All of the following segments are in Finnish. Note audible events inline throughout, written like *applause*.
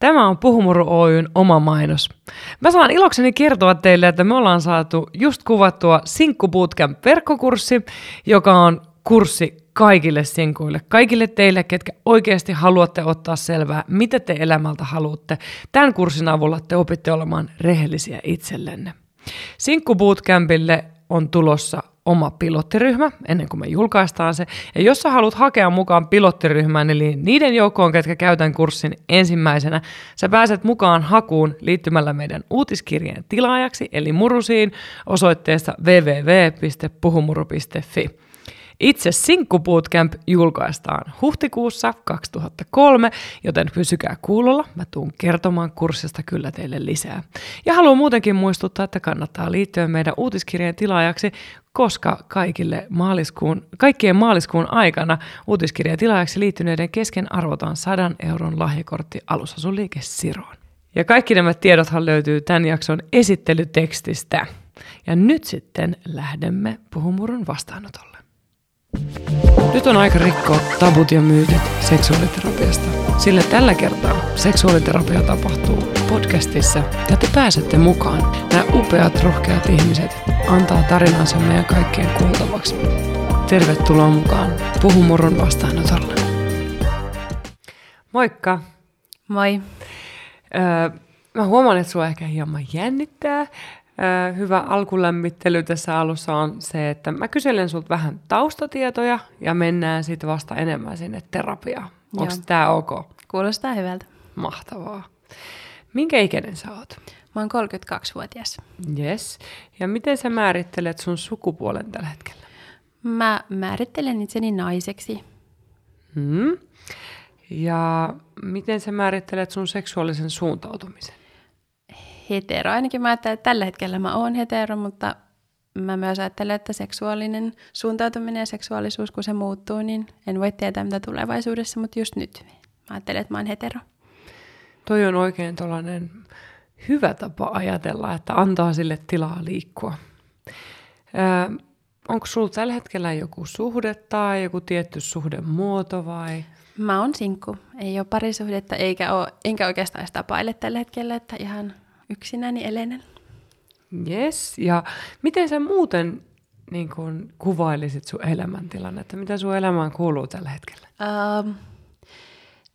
Tämä on Puhumuru Oyn oma mainos. Mä saan ilokseni kertoa teille, että me ollaan saatu just kuvattua Sinkku Bootcamp verkkokurssi, joka on kurssi kaikille sinkuille, kaikille teille, ketkä oikeasti haluatte ottaa selvää, mitä te elämältä haluatte. Tämän kurssin avulla te opitte olemaan rehellisiä itsellenne. Sinkku Bootcampille on tulossa oma pilottiryhmä ennen kuin me julkaistaan se. Ja jos sä haluat hakea mukaan pilottiryhmään, eli niiden joukkoon, ketkä käytän kurssin ensimmäisenä, sä pääset mukaan hakuun liittymällä meidän uutiskirjeen tilaajaksi, eli murusiin osoitteesta www.puhumuru.fi. Itse Sinkku Bootcamp julkaistaan huhtikuussa 2003, joten pysykää kuulolla. Mä tuun kertomaan kurssista kyllä teille lisää. Ja haluan muutenkin muistuttaa, että kannattaa liittyä meidän uutiskirjeen tilaajaksi, koska kaikille maaliskuun, kaikkien maaliskuun aikana uutiskirjeen tilaajaksi liittyneiden kesken arvotaan 100 euron lahjakortti alusasuliike Siroon. Ja kaikki nämä tiedothan löytyy tämän jakson esittelytekstistä. Ja nyt sitten lähdemme Puhumurun vastaanotolle. Nyt on aika rikkoa tabut ja myytit seksuaaliterapiasta, sillä tällä kertaa seksuaaliterapia tapahtuu podcastissa ja te pääsette mukaan. Nämä upeat, rohkeat ihmiset antaa tarinansa meidän kaikkien kuultavaksi. Tervetuloa mukaan Puhumurron vastaanotolle. Moikka! Moi. Öö, mä huomaan, että sua ehkä hieman jännittää, hyvä alkulämmittely tässä alussa on se, että mä kyselen sulta vähän taustatietoja ja mennään sitten vasta enemmän sinne terapiaan. Onko tämä ok? Kuulostaa hyvältä. Mahtavaa. Minkä ikäinen sä oot? Mä oon 32-vuotias. Yes. Ja miten sä määrittelet sun sukupuolen tällä hetkellä? Mä määrittelen itseni naiseksi. Hmm. Ja miten sä määrittelet sun seksuaalisen suuntautumisen? Hetero. Ainakin mä ajattelen, että tällä hetkellä mä oon hetero, mutta mä myös ajattelen, että seksuaalinen suuntautuminen ja seksuaalisuus, kun se muuttuu, niin en voi tietää, mitä tulevaisuudessa, mutta just nyt mä ajattelen, että mä oon hetero. Toi on oikein tuollainen hyvä tapa ajatella, että antaa sille tilaa liikkua. Öö, onko sulla tällä hetkellä joku suhde tai joku tietty suhdemuoto vai? Mä oon sinkku. Ei ole parisuhdetta eikä ole, enkä oikeastaan sitä tapaile tällä hetkellä, että ihan yksinäni elenen. Yes, ja miten sä muuten niin kun, kuvailisit sun elämäntilannetta? Mitä sun elämään kuuluu tällä hetkellä? Um,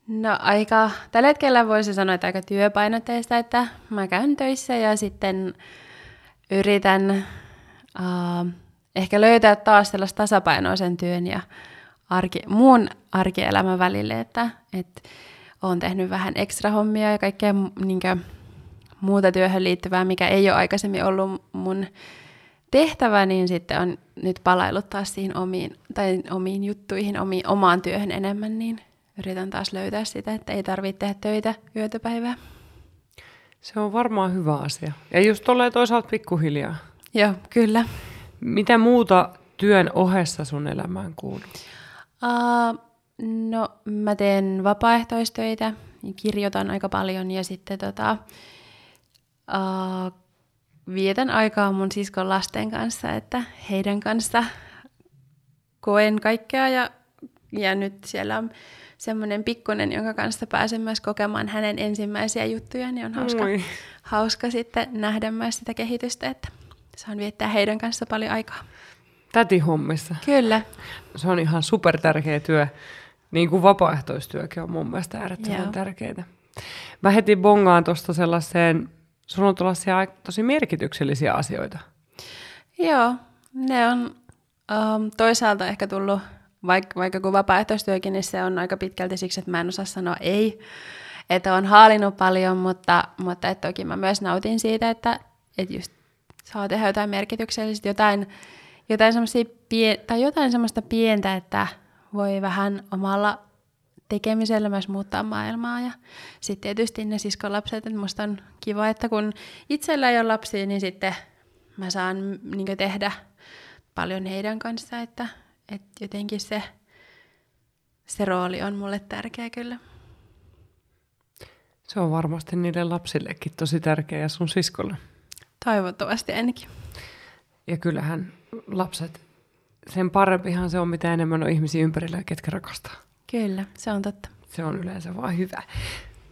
no aika, tällä hetkellä voisi sanoa, että aika työpainotteista, että mä käyn töissä ja sitten yritän uh, ehkä löytää taas sellaista tasapainoisen työn ja arki, muun arkielämän välille, että, että olen tehnyt vähän ekstra hommia ja kaikkea niin kuin, muuta työhön liittyvää, mikä ei ole aikaisemmin ollut mun tehtävä, niin sitten on nyt palailut taas siihen omiin, tai omiin juttuihin, omiin, omaan työhön enemmän, niin yritän taas löytää sitä, että ei tarvitse tehdä töitä yötäpäivää. Se on varmaan hyvä asia. Ja just tolleen toisaalta pikkuhiljaa. Joo, kyllä. Mitä muuta työn ohessa sun elämään kuuluu? Uh, no, mä teen vapaaehtoistöitä, kirjoitan aika paljon ja sitten tota, uh, vietän aikaa mun siskon lasten kanssa, että heidän kanssa koen kaikkea ja, ja nyt siellä on semmoinen pikkunen, jonka kanssa pääsen myös kokemaan hänen ensimmäisiä juttuja, niin on hauska, hauska sitten nähdä myös sitä kehitystä, että saan viettää heidän kanssa paljon aikaa. Täti hommissa. Kyllä. Se on ihan super tärkeä työ, niin kuin vapaaehtoistyökin on mun mielestä äärettömän tärkeää. Mä heti bongaan tuosta sellaiseen Sulla on tuollaisia tosi merkityksellisiä asioita. Joo, ne on um, toisaalta ehkä tullut, vaikka, vaikka kun vapaaehtoistyökin, niin se on aika pitkälti siksi, että mä en osaa sanoa ei. Että on haalinut paljon, mutta, mutta että toki mä myös nautin siitä, että, että just saa tehdä jotain merkityksellistä, jotain, jotain, pie- tai jotain semmoista pientä, että voi vähän omalla tekemisellä myös muuttaa maailmaa. Ja sitten tietysti ne siskolapset, että musta on kiva, että kun itsellä ei ole lapsia, niin sitten mä saan niin tehdä paljon heidän kanssa, että, että jotenkin se, se rooli on mulle tärkeä kyllä. Se on varmasti niille lapsillekin tosi tärkeä ja sun siskolle. Toivottavasti ainakin. Ja kyllähän lapset, sen parempihan se on, mitä enemmän on ihmisiä ympärillä, ketkä rakastaa. Kyllä, se on totta. Se on yleensä vaan hyvä.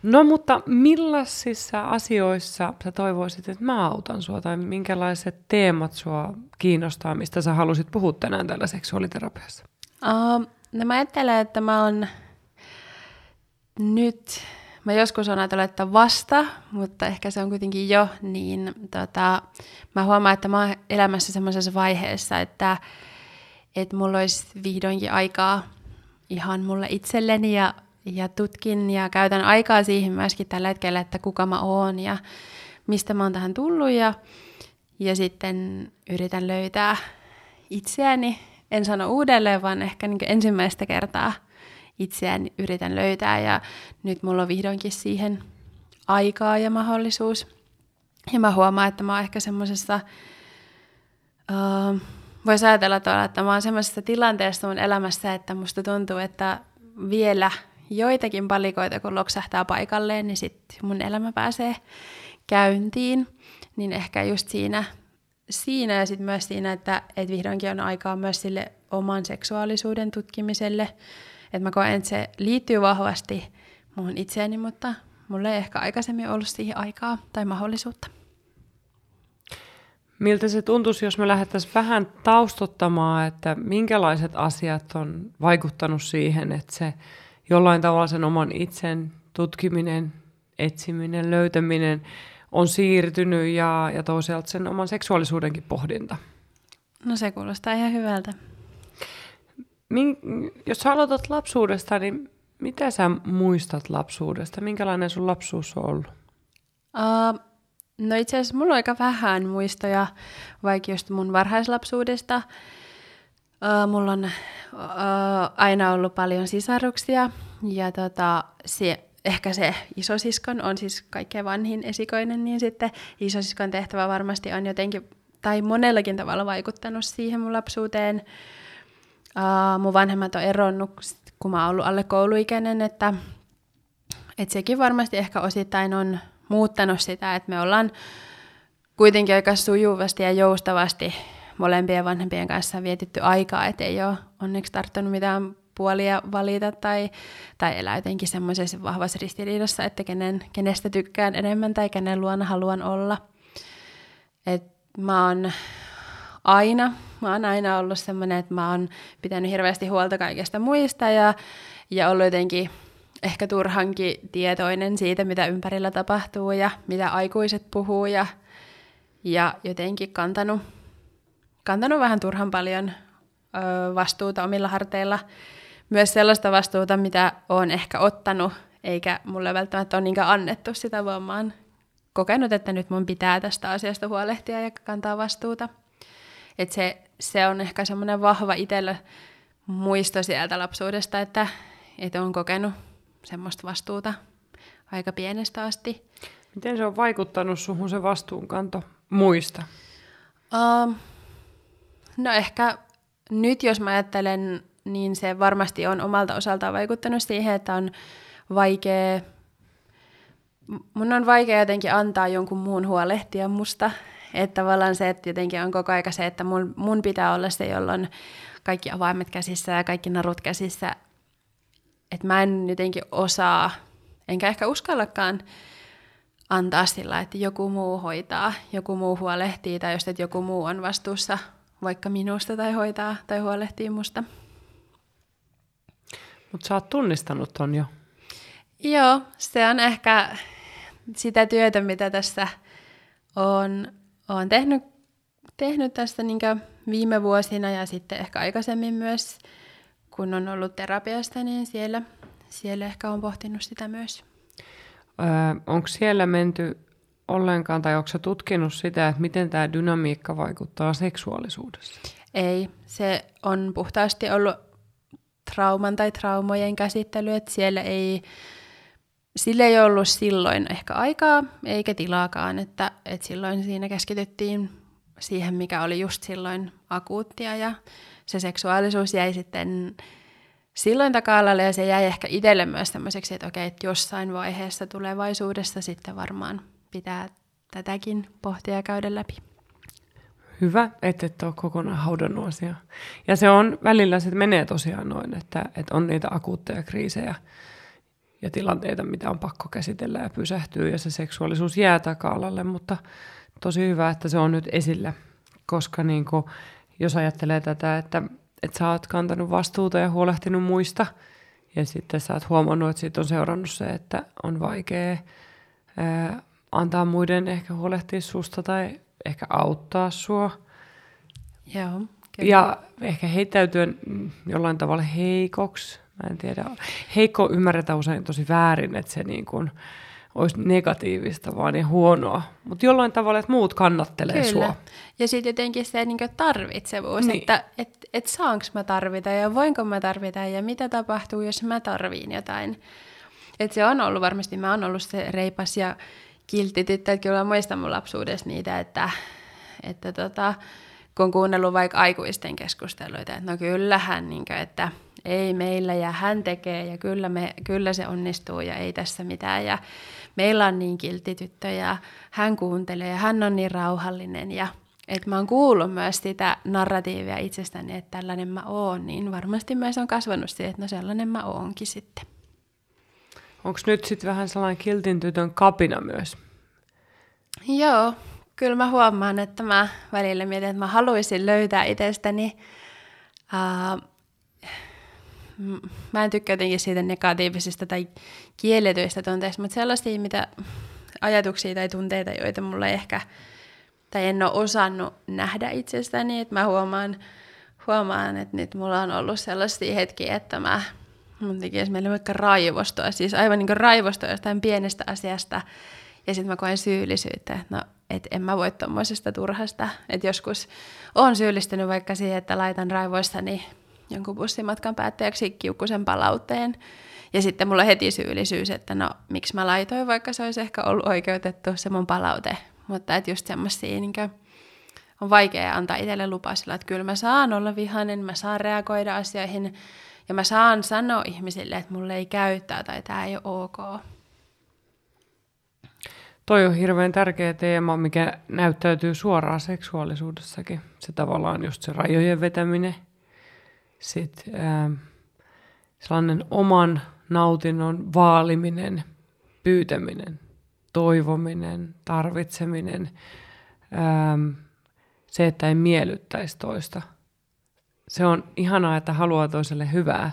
No mutta millaisissa asioissa sä toivoisit, että mä autan sua, tai minkälaiset teemat sua kiinnostaa, mistä sä halusit puhua tänään täällä seksuaaliterapiassa? Uh, no mä ajattelen, että mä oon nyt, mä joskus on ajatellut, että vasta, mutta ehkä se on kuitenkin jo, niin tota, mä huomaan, että mä oon elämässä semmoisessa vaiheessa, että, että mulla olisi vihdoinkin aikaa ihan mulle itselleni ja, ja tutkin ja käytän aikaa siihen myöskin tällä hetkellä, että kuka mä oon ja mistä mä oon tähän tullut ja, ja sitten yritän löytää itseäni, en sano uudelleen, vaan ehkä niin ensimmäistä kertaa itseäni yritän löytää ja nyt mulla on vihdoinkin siihen aikaa ja mahdollisuus. Ja mä huomaan, että mä oon ehkä semmoisessa, uh, voisi ajatella tuolla, että mä oon semmoisessa tilanteessa mun elämässä, että musta tuntuu, että vielä joitakin palikoita, kun loksahtaa paikalleen, niin sitten mun elämä pääsee käyntiin. Niin ehkä just siinä, siinä ja sitten myös siinä, että, että vihdoinkin on aikaa myös sille oman seksuaalisuuden tutkimiselle. Että mä koen, että se liittyy vahvasti muuhun itseäni, mutta mulla ei ehkä aikaisemmin ollut siihen aikaa tai mahdollisuutta. Miltä se tuntuisi, jos me lähdettäisiin vähän taustottamaan, että minkälaiset asiat on vaikuttanut siihen, että se jollain tavalla sen oman itsen tutkiminen, etsiminen, löytäminen on siirtynyt ja, ja toisaalta sen oman seksuaalisuudenkin pohdinta? No se kuulostaa ihan hyvältä. Min, jos aloitat lapsuudesta, niin mitä sä muistat lapsuudesta? Minkälainen sun lapsuus on ollut? Uh, no itse asiassa mulla on aika vähän muistoja vaikka just mun varhaislapsuudesta. Uh, mulla on uh, aina ollut paljon sisaruksia ja tota, se, ehkä se isosiskon on siis kaikkein vanhin esikoinen, niin sitten isosiskon tehtävä varmasti on jotenkin tai monellakin tavalla vaikuttanut siihen mun lapsuuteen. Uh, mun vanhemmat on eronnut, kun mä oon ollut alle kouluikäinen, että, että sekin varmasti ehkä osittain on muuttanut sitä, että me ollaan kuitenkin aika sujuvasti ja joustavasti molempien vanhempien kanssa vietetty aikaa, että ei ole onneksi tarttunut mitään puolia valita tai, tai elää jotenkin semmoisessa vahvassa ristiriidassa, että kenen, kenestä tykkään enemmän tai kenen luona haluan olla. Et mä oon aina, mä oon aina ollut semmoinen, että mä oon pitänyt hirveästi huolta kaikesta muista ja, ja ollut jotenkin ehkä turhankin tietoinen siitä, mitä ympärillä tapahtuu ja mitä aikuiset puhuu ja, ja jotenkin kantanut, kantanut vähän turhan paljon ö, vastuuta omilla harteilla. Myös sellaista vastuuta, mitä olen ehkä ottanut, eikä mulle välttämättä ole niinkään annettu sitä, vaan oon kokenut, että nyt mun pitää tästä asiasta huolehtia ja kantaa vastuuta. Et se, se on ehkä semmoinen vahva itsellä muisto sieltä lapsuudesta, että, että on kokenut semmoista vastuuta aika pienestä asti. Miten se on vaikuttanut suhun se vastuunkanto muista? Um, no ehkä nyt jos mä ajattelen, niin se varmasti on omalta osaltaan vaikuttanut siihen, että on vaikea, mun on vaikea jotenkin antaa jonkun muun huolehtia musta. Että tavallaan se, että jotenkin on koko aika se, että mun, mun pitää olla se, jolla on kaikki avaimet käsissä ja kaikki narut käsissä. Että mä en jotenkin osaa, enkä ehkä uskallakaan antaa sillä, että joku muu hoitaa, joku muu huolehtii tai jos että joku muu on vastuussa vaikka minusta tai hoitaa tai huolehtii musta. Mutta sä oot tunnistanut ton jo. Joo, se on ehkä sitä työtä, mitä tässä on, on tehnyt, tehnyt tässä niin viime vuosina ja sitten ehkä aikaisemmin myös, kun on ollut terapiasta, niin siellä, siellä ehkä on pohtinut sitä myös. Öö, onko siellä menty ollenkaan, tai onko tutkinut sitä, että miten tämä dynamiikka vaikuttaa seksuaalisuudessa? Ei, se on puhtaasti ollut trauman tai traumojen käsittely, että siellä ei, sille ei ollut silloin ehkä aikaa eikä tilaakaan, että, että silloin siinä keskityttiin siihen, mikä oli just silloin akuuttia ja se seksuaalisuus jäi sitten silloin taka-alalle ja se jäi ehkä itselle myös tämmöiseksi, että okei, että jossain vaiheessa tulevaisuudessa sitten varmaan pitää tätäkin pohtia ja käydä läpi. Hyvä, että et ole kokonaan haudannut asiaa. Ja se on välillä, se menee tosiaan noin, että, että on niitä akuutteja kriisejä, ja tilanteita, mitä on pakko käsitellä ja pysähtyä ja se seksuaalisuus jää taka-alalle, mutta tosi hyvä, että se on nyt esillä, koska niin kuin, jos ajattelee tätä, että, että sä oot kantanut vastuuta ja huolehtinut muista ja sitten sä oot huomannut, että siitä on seurannut se, että on vaikea ää, antaa muiden ehkä huolehtia susta tai ehkä auttaa sua. Joo. Kyllä. Ja ehkä heittäytyä jollain tavalla heikoksi. Mä en tiedä. Heikko ymmärretään usein tosi väärin, että se niin kuin olisi negatiivista vaan niin huonoa. Mutta jollain tavalla, että muut kannattelee Kyllä. sua. Ja sitten jotenkin se niin tarvitsevuus, niin. että et, et saanko mä tarvita ja voinko mä tarvita ja mitä tapahtuu, jos mä tarviin jotain. Et se on ollut varmasti, mä oon ollut se reipas ja kiltti tyttö, että kyllä muistan mun lapsuudessa niitä, että, että tota, kun on kuunnellut vaikka aikuisten keskusteluita, että no kyllähän, niin kuin, että ei meillä ja hän tekee ja kyllä, me, kyllä se onnistuu ja ei tässä mitään ja meillä on niin kiltti tyttö ja hän kuuntelee ja hän on niin rauhallinen ja että mä oon kuullut myös sitä narratiivia itsestäni, että tällainen mä oon, niin varmasti myös on kasvanut siihen, että no sellainen mä oonkin sitten. Onko nyt sitten vähän sellainen kiltin tytön kapina myös? Joo, kyllä mä huomaan, että mä välillä mietin, että mä haluaisin löytää itsestäni. Uh, mä en tykkää jotenkin siitä negatiivisista tai kielletyistä tunteista, mutta sellaisia mitä ajatuksia tai tunteita, joita mulla ei ehkä, tai en ole osannut nähdä itsestäni, että mä huomaan, huomaan, että nyt mulla on ollut sellaisia hetkiä, että mä mun tekisi meille vaikka raivostua, siis aivan niin kuin raivostua jostain pienestä asiasta, ja sitten mä koen syyllisyyttä, että no, et en mä voi tuommoisesta turhasta. Että joskus on syyllistynyt vaikka siihen, että laitan raivoissani jonkun bussimatkan päättäjäksi kiukkusen palautteen. Ja sitten mulla heti syyllisyys, että no miksi mä laitoin, vaikka se olisi ehkä ollut oikeutettu se mun palaute. Mutta että just semmoisia niin on vaikea antaa itselle lupaa sillä, että kyllä mä saan olla vihainen, mä saan reagoida asioihin ja mä saan sanoa ihmisille, että mulle ei käyttää tai tämä ei ole ok. Toi on hirveän tärkeä teema, mikä näyttäytyy suoraan seksuaalisuudessakin. Se tavallaan just se rajojen vetäminen. Sitten ää, sellainen oman nautinnon vaaliminen, pyytäminen, toivominen, tarvitseminen. Ää, se, että ei miellyttäisi toista. Se on ihanaa, että haluaa toiselle hyvää,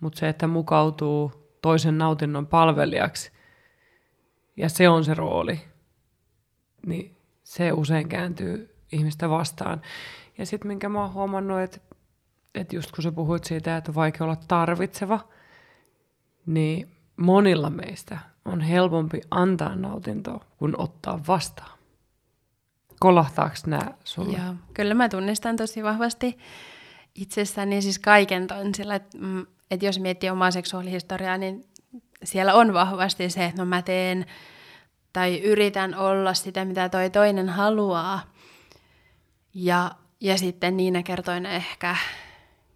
mutta se, että mukautuu toisen nautinnon palvelijaksi – ja se on se rooli, niin se usein kääntyy ihmistä vastaan. Ja sitten minkä mä oon huomannut, että, että just kun sä puhuit siitä, että on vaikea olla tarvitseva, niin monilla meistä on helpompi antaa nautintoa kuin ottaa vastaan. Kolahtaako nämä sulle? Joo, kyllä mä tunnistan tosi vahvasti itsessäni siis kaiken ton, sillä että, mm, että jos miettii omaa seksuaalihistoriaa, niin siellä on vahvasti se, että no mä teen tai yritän olla sitä, mitä toi toinen haluaa. Ja, ja sitten niinä kertoina ehkä,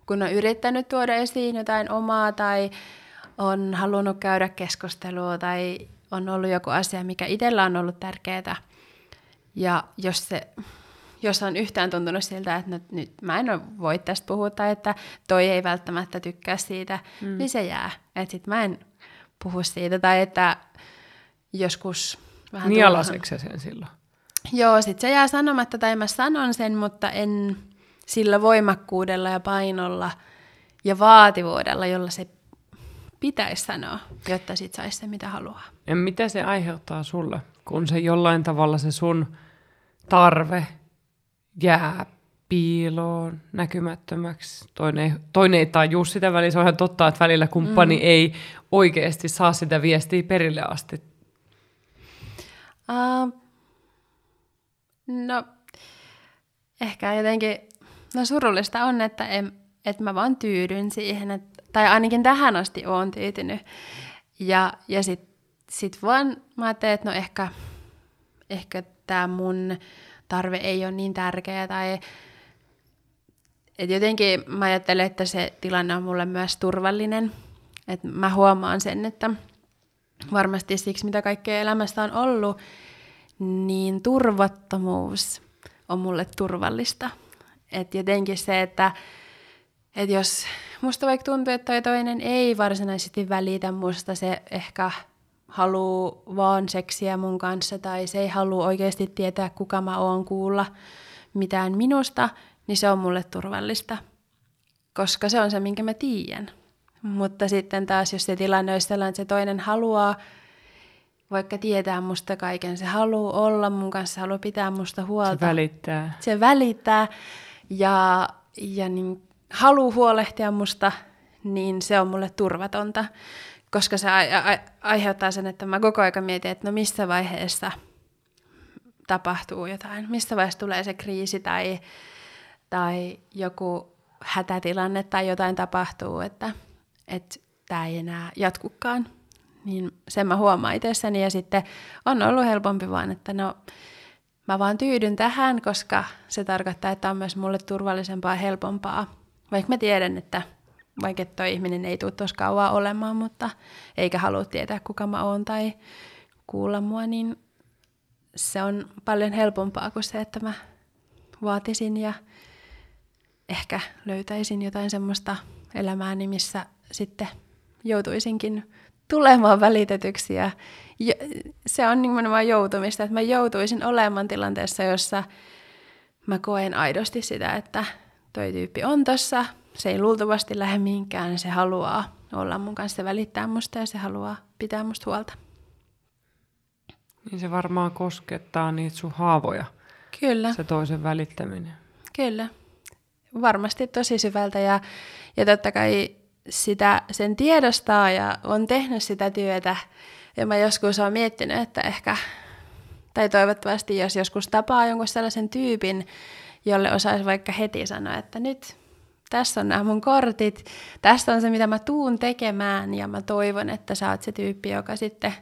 kun on yrittänyt tuoda esiin jotain omaa tai on halunnut käydä keskustelua tai on ollut joku asia, mikä itsellä on ollut tärkeää. Ja jos, se, jos on yhtään tuntunut siltä, että nyt, nyt mä en voi tästä puhua tai että toi ei välttämättä tykkää siitä, mm. niin se jää. Että sit mä en puhu siitä. Tai että joskus vähän se sen silloin? Joo, sit se jää sanomatta tai mä sanon sen, mutta en sillä voimakkuudella ja painolla ja vaativuudella, jolla se pitäisi sanoa, jotta sit saisi se mitä haluaa. Ja mitä se aiheuttaa sulle, kun se jollain tavalla se sun tarve jää piiloon, näkymättömäksi. Toinen, toinen ei tajua sitä väliä. Se on ihan totta, että välillä kumppani mm. ei oikeasti saa sitä viestiä perille asti. Uh, no, ehkä jotenkin, no surullista on, että, en, että mä vaan tyydyn siihen, että, tai ainakin tähän asti oon tyytynyt. Ja, ja sit, sit vaan mä ajattelin, että no ehkä, ehkä tämä mun tarve ei ole niin tärkeä tai et jotenkin mä ajattelen, että se tilanne on mulle myös turvallinen. Et mä huomaan sen, että varmasti siksi, mitä kaikkea elämästä on ollut, niin turvattomuus on mulle turvallista. Et jotenkin se, että että jos musta vaikka tuntuu, että toi toinen ei varsinaisesti välitä musta, se ehkä haluaa vaan seksiä mun kanssa tai se ei halua oikeasti tietää, kuka mä oon kuulla mitään minusta, niin se on mulle turvallista, koska se on se, minkä mä tiedän. Mutta sitten taas, jos se tilanne olisi sellainen, että se toinen haluaa vaikka tietää musta kaiken, se haluaa olla mun kanssa, haluaa pitää musta huolta. Se välittää. Se välittää ja, ja niin, haluaa huolehtia musta, niin se on mulle turvatonta, koska se a- a- aiheuttaa sen, että mä koko ajan mietin, että no missä vaiheessa tapahtuu jotain, missä vaiheessa tulee se kriisi tai, tai joku hätätilanne tai jotain tapahtuu, että, että tämä ei enää jatkukaan. Niin sen mä huomaan itsessäni ja sitten on ollut helpompi vaan, että no mä vaan tyydyn tähän, koska se tarkoittaa, että on myös mulle turvallisempaa ja helpompaa. Vaikka mä tiedän, että vaikka toi ihminen ei tule tuossa kauan olemaan, mutta eikä halua tietää, kuka mä oon tai kuulla mua, niin se on paljon helpompaa kuin se, että mä vaatisin ja ehkä löytäisin jotain semmoista elämääni, missä sitten joutuisinkin tulemaan välitetyksi. Ja se on nimenomaan joutumista, että mä joutuisin olemaan tilanteessa, jossa mä koen aidosti sitä, että toi tyyppi on tossa, se ei luultavasti lähde mihinkään, se haluaa olla mun kanssa, välittää musta ja se haluaa pitää musta huolta. Niin se varmaan koskettaa niitä sun haavoja. Kyllä. Se toisen välittäminen. Kyllä. Varmasti tosi syvältä ja, ja totta kai sitä sen tiedostaa ja on tehnyt sitä työtä. Ja mä joskus olen miettinyt, että ehkä, tai toivottavasti jos joskus tapaa jonkun sellaisen tyypin, jolle osaisi vaikka heti sanoa, että nyt tässä on nämä mun kortit, tässä on se, mitä mä tuun tekemään, ja mä toivon, että sä oot se tyyppi, joka sitten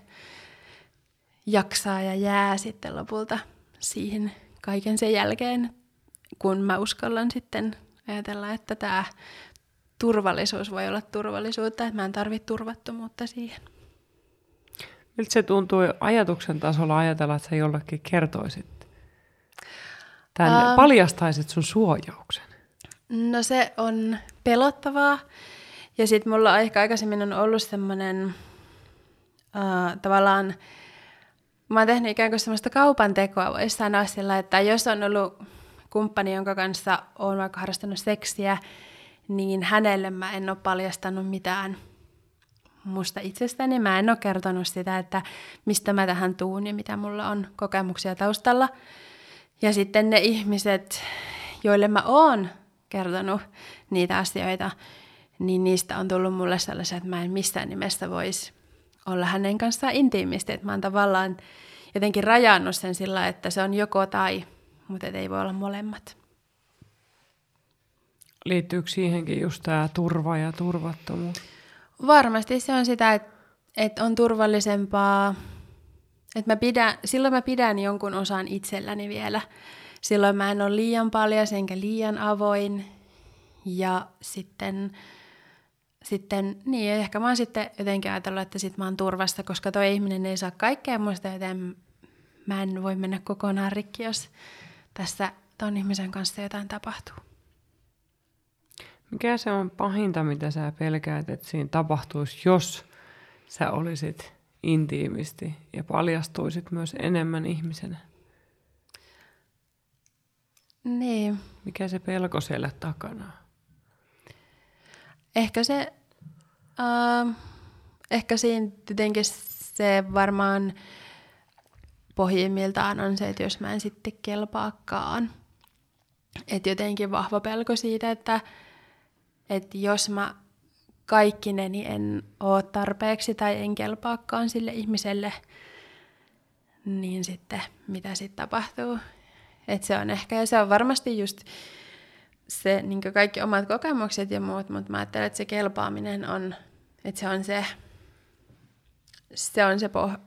jaksaa ja jää sitten lopulta siihen kaiken sen jälkeen, kun mä uskallan sitten ajatella, että tämä turvallisuus voi olla turvallisuutta, että mä en tarvitse turvattomuutta siihen. Miltä se tuntuu ajatuksen tasolla ajatella, että sä jollekin kertoisit? Tämän, um, paljastaisit sun suojauksen? No se on pelottavaa. Ja sitten mulla ehkä aikaisemmin on ollut semmoinen uh, tavallaan, mä oon tehnyt ikään kuin semmoista kaupan tekoa, voisi sanoa sillä, että jos on ollut kumppani, jonka kanssa on vaikka harrastanut seksiä, niin hänelle mä en ole paljastanut mitään musta itsestäni. Mä en ole kertonut sitä, että mistä mä tähän tuun ja mitä mulla on kokemuksia taustalla. Ja sitten ne ihmiset, joille mä oon kertonut niitä asioita, niin niistä on tullut mulle sellaisia, että mä en missään nimessä voisi olla hänen kanssaan intiimisti. Että mä oon tavallaan jotenkin rajannut sen sillä, että se on joko tai, mutta ei voi olla molemmat. Liittyykö siihenkin just tämä turva ja turvattomuus? Varmasti se on sitä, että, että on turvallisempaa. Että mä pidän, silloin mä pidän jonkun osan itselläni vielä. Silloin mä en ole liian paljas enkä liian avoin. Ja sitten, sitten niin ehkä mä oon sitten jotenkin ajatellut, että sit mä oon turvasta, koska toi ihminen ei saa kaikkea muista, joten mä en voi mennä kokonaan rikki, jos tässä ton ihmisen kanssa jotain tapahtuu. Mikä se on pahinta, mitä sä pelkäät, että siinä tapahtuisi, jos sä olisit intiimisti ja paljastuisit myös enemmän ihmisenä? Niin. Mikä se pelko siellä takana Ehkä se, uh, ehkä siinä tietenkin se varmaan pohjimmiltaan on se, että jos mä en sitten kelpaakaan. Että jotenkin vahva pelko siitä, että että jos mä kaikkineni en ole tarpeeksi tai en kelpaakaan sille ihmiselle, niin sitten mitä sitten tapahtuu. Et se on ehkä, ja se on varmasti just se niin kaikki omat kokemukset ja muut, mutta mä ajattelen, että se kelpaaminen on, että se on se, se on se poh-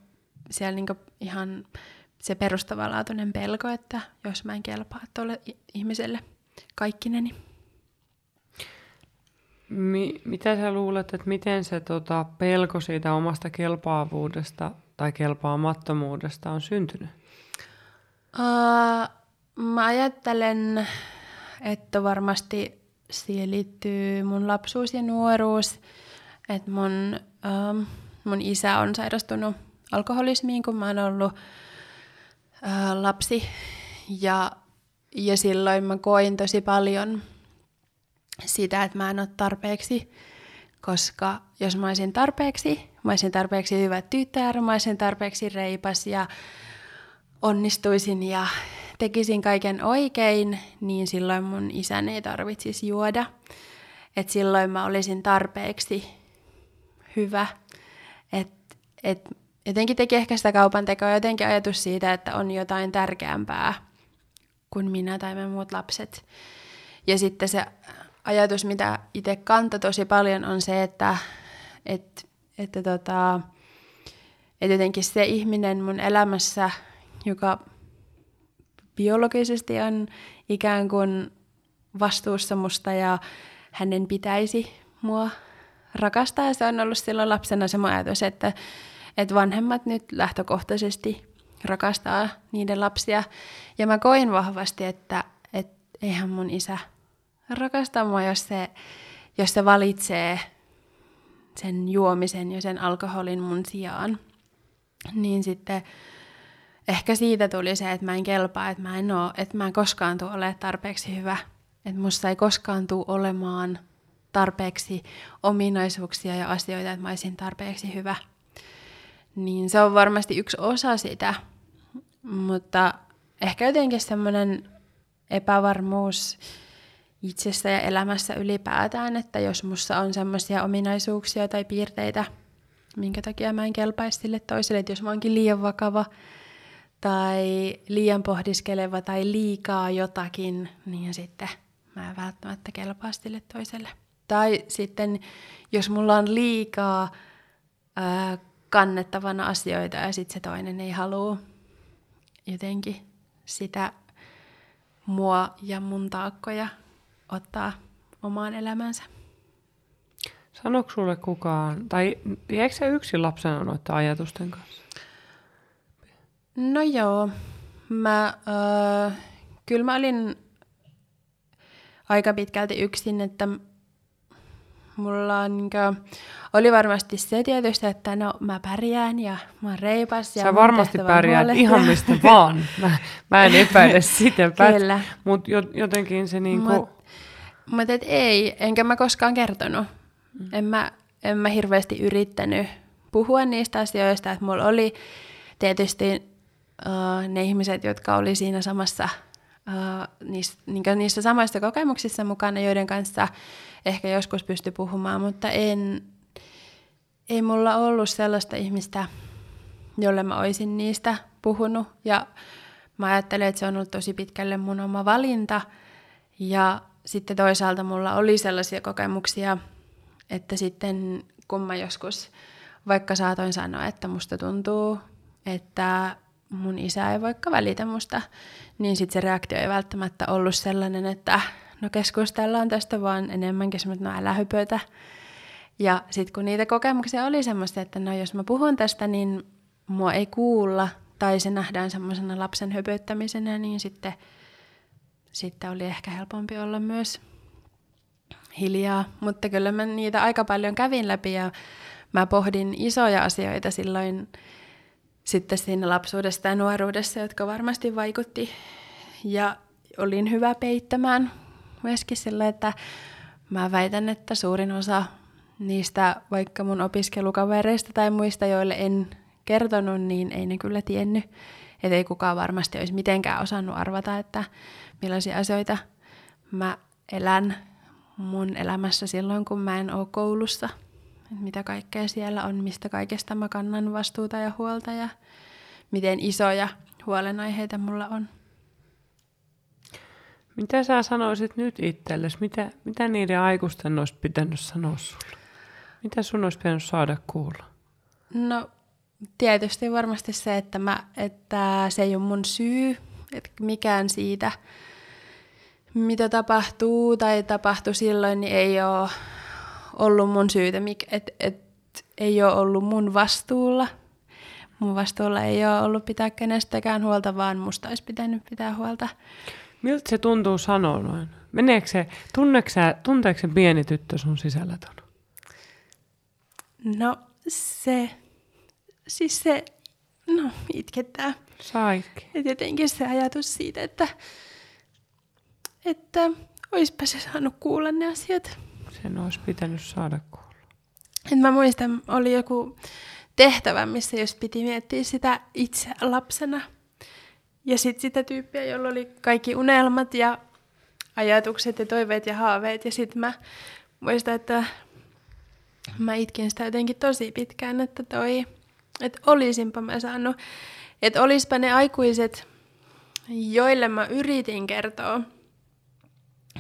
siellä niin ihan se perustavanlaatuinen pelko, että jos mä en kelpaa tuolle ihmiselle kaikkineni. Mi- mitä sä luulet, että miten se tota, pelko siitä omasta kelpaavuudesta tai kelpaamattomuudesta on syntynyt? Uh, mä ajattelen, että varmasti siihen liittyy mun lapsuus ja nuoruus. Että mun, ähm, mun isä on sairastunut alkoholismiin, kun mä oon ollut äh, lapsi. Ja, ja silloin mä koin tosi paljon sitä, että mä en ole tarpeeksi, koska jos mä olisin tarpeeksi, mä olisin tarpeeksi hyvä tytär, mä olisin tarpeeksi reipas ja onnistuisin ja tekisin kaiken oikein, niin silloin mun isän ei tarvitsisi juoda. Et silloin mä olisin tarpeeksi hyvä. Et, et jotenkin teki ehkä sitä kaupan tekoa, jotenkin ajatus siitä, että on jotain tärkeämpää kuin minä tai me muut lapset. Ja sitten se ajatus, mitä itse kanta tosi paljon, on se, että, että, että, tota, että jotenkin se ihminen mun elämässä, joka biologisesti on ikään kuin vastuussa musta ja hänen pitäisi mua rakastaa. Ja se on ollut silloin lapsena se ajatus, että, että vanhemmat nyt lähtökohtaisesti rakastaa niiden lapsia. Ja mä koin vahvasti, että, että eihän mun isä rakasta mua, jos se, jos se valitsee sen juomisen ja sen alkoholin mun sijaan. Niin sitten ehkä siitä tuli se, että mä en kelpaa, että mä en, oo, että mä en koskaan tule olemaan tarpeeksi hyvä. Että musta ei koskaan tule olemaan tarpeeksi ominaisuuksia ja asioita, että mä olisin tarpeeksi hyvä. Niin se on varmasti yksi osa sitä, mutta ehkä jotenkin semmoinen epävarmuus itsestä ja elämässä ylipäätään, että jos mussa on semmoisia ominaisuuksia tai piirteitä, minkä takia mä en kelpaisi sille toiselle, että jos mä oonkin liian vakava tai liian pohdiskeleva tai liikaa jotakin, niin sitten mä en välttämättä kelpaa sille toiselle. Tai sitten, jos mulla on liikaa ää, kannettavana asioita ja sitten se toinen ei halua jotenkin sitä mua ja mun taakkoja ottaa omaan elämänsä. Sanoiko sulle kukaan, tai jäikö se yksin lapsena noiden ajatusten kanssa? No joo, mä, äh, kyllä mä olin aika pitkälti yksin, että mulla on, niin kuin, oli varmasti se tietysti, että no mä pärjään ja mä oon reipas. Ja Sä varmasti pärjäät ihan mistä vaan. Mä, mä en epäile *laughs* sitä. Kyllä. Mutta jotenkin se niinku... Mut, mut et ei, enkä mä koskaan kertonut. Mm. En, mä, en mä hirveästi yrittänyt puhua niistä asioista, että mulla oli tietysti uh, ne ihmiset, jotka oli siinä samassa, uh, niissä, niin niissä samoissa kokemuksissa mukana, joiden kanssa ehkä joskus pysty puhumaan, mutta en, ei mulla ollut sellaista ihmistä, jolle mä olisin niistä puhunut. Ja mä ajattelen, että se on ollut tosi pitkälle mun oma valinta. Ja sitten toisaalta mulla oli sellaisia kokemuksia, että sitten kun mä joskus vaikka saatoin sanoa, että musta tuntuu, että mun isä ei vaikka välitä musta, niin sitten se reaktio ei välttämättä ollut sellainen, että no keskustellaan tästä vaan enemmänkin semmoista, no älä hypötä. Ja sitten kun niitä kokemuksia oli semmoista, että no jos mä puhun tästä, niin mua ei kuulla, tai se nähdään semmoisena lapsen höpöttämisenä, niin sitten, sitten oli ehkä helpompi olla myös hiljaa. Mutta kyllä mä niitä aika paljon kävin läpi ja mä pohdin isoja asioita silloin sitten siinä lapsuudessa ja nuoruudessa, jotka varmasti vaikutti. Ja olin hyvä peittämään myöskin sillä, että mä väitän, että suurin osa niistä vaikka mun opiskelukavereista tai muista, joille en kertonut, niin ei ne kyllä tiennyt. Että ei kukaan varmasti olisi mitenkään osannut arvata, että millaisia asioita mä elän mun elämässä silloin, kun mä en ole koulussa – mitä kaikkea siellä on, mistä kaikesta mä kannan vastuuta ja huolta ja miten isoja huolenaiheita mulla on. Mitä sä sanoisit nyt itsellesi? Mitä, mitä niiden aikuisten olisi pitänyt sanoa sulle? Mitä sun olisi pitänyt saada kuulla? No tietysti varmasti se, että, mä, että se ei ole mun syy, että mikään siitä, mitä tapahtuu tai tapahtui silloin, niin ei ole ollut mun syytä, että et, ei ole ollut mun vastuulla. Mun vastuulla ei ole ollut pitää kenestäkään huolta, vaan musta olisi pitänyt pitää huolta. Miltä se tuntuu sanoa noin? Meneekö se, tunteeko se pieni tyttö sun sisällä ton? No se, siis se, no itkettää. Saikki. Ja tietenkin se ajatus siitä, että, että oispa se saanut kuulla ne asiat. Sen olisi pitänyt saada kuulla. Et mä muistan, oli joku tehtävä, missä jos piti miettiä sitä itse lapsena. Ja sitten sitä tyyppiä, jolla oli kaikki unelmat ja ajatukset ja toiveet ja haaveet. Ja sitten mä muistan, että mä itkin sitä jotenkin tosi pitkään, että toi, että olisinpa mä saanut, että olispa ne aikuiset, joille mä yritin kertoa.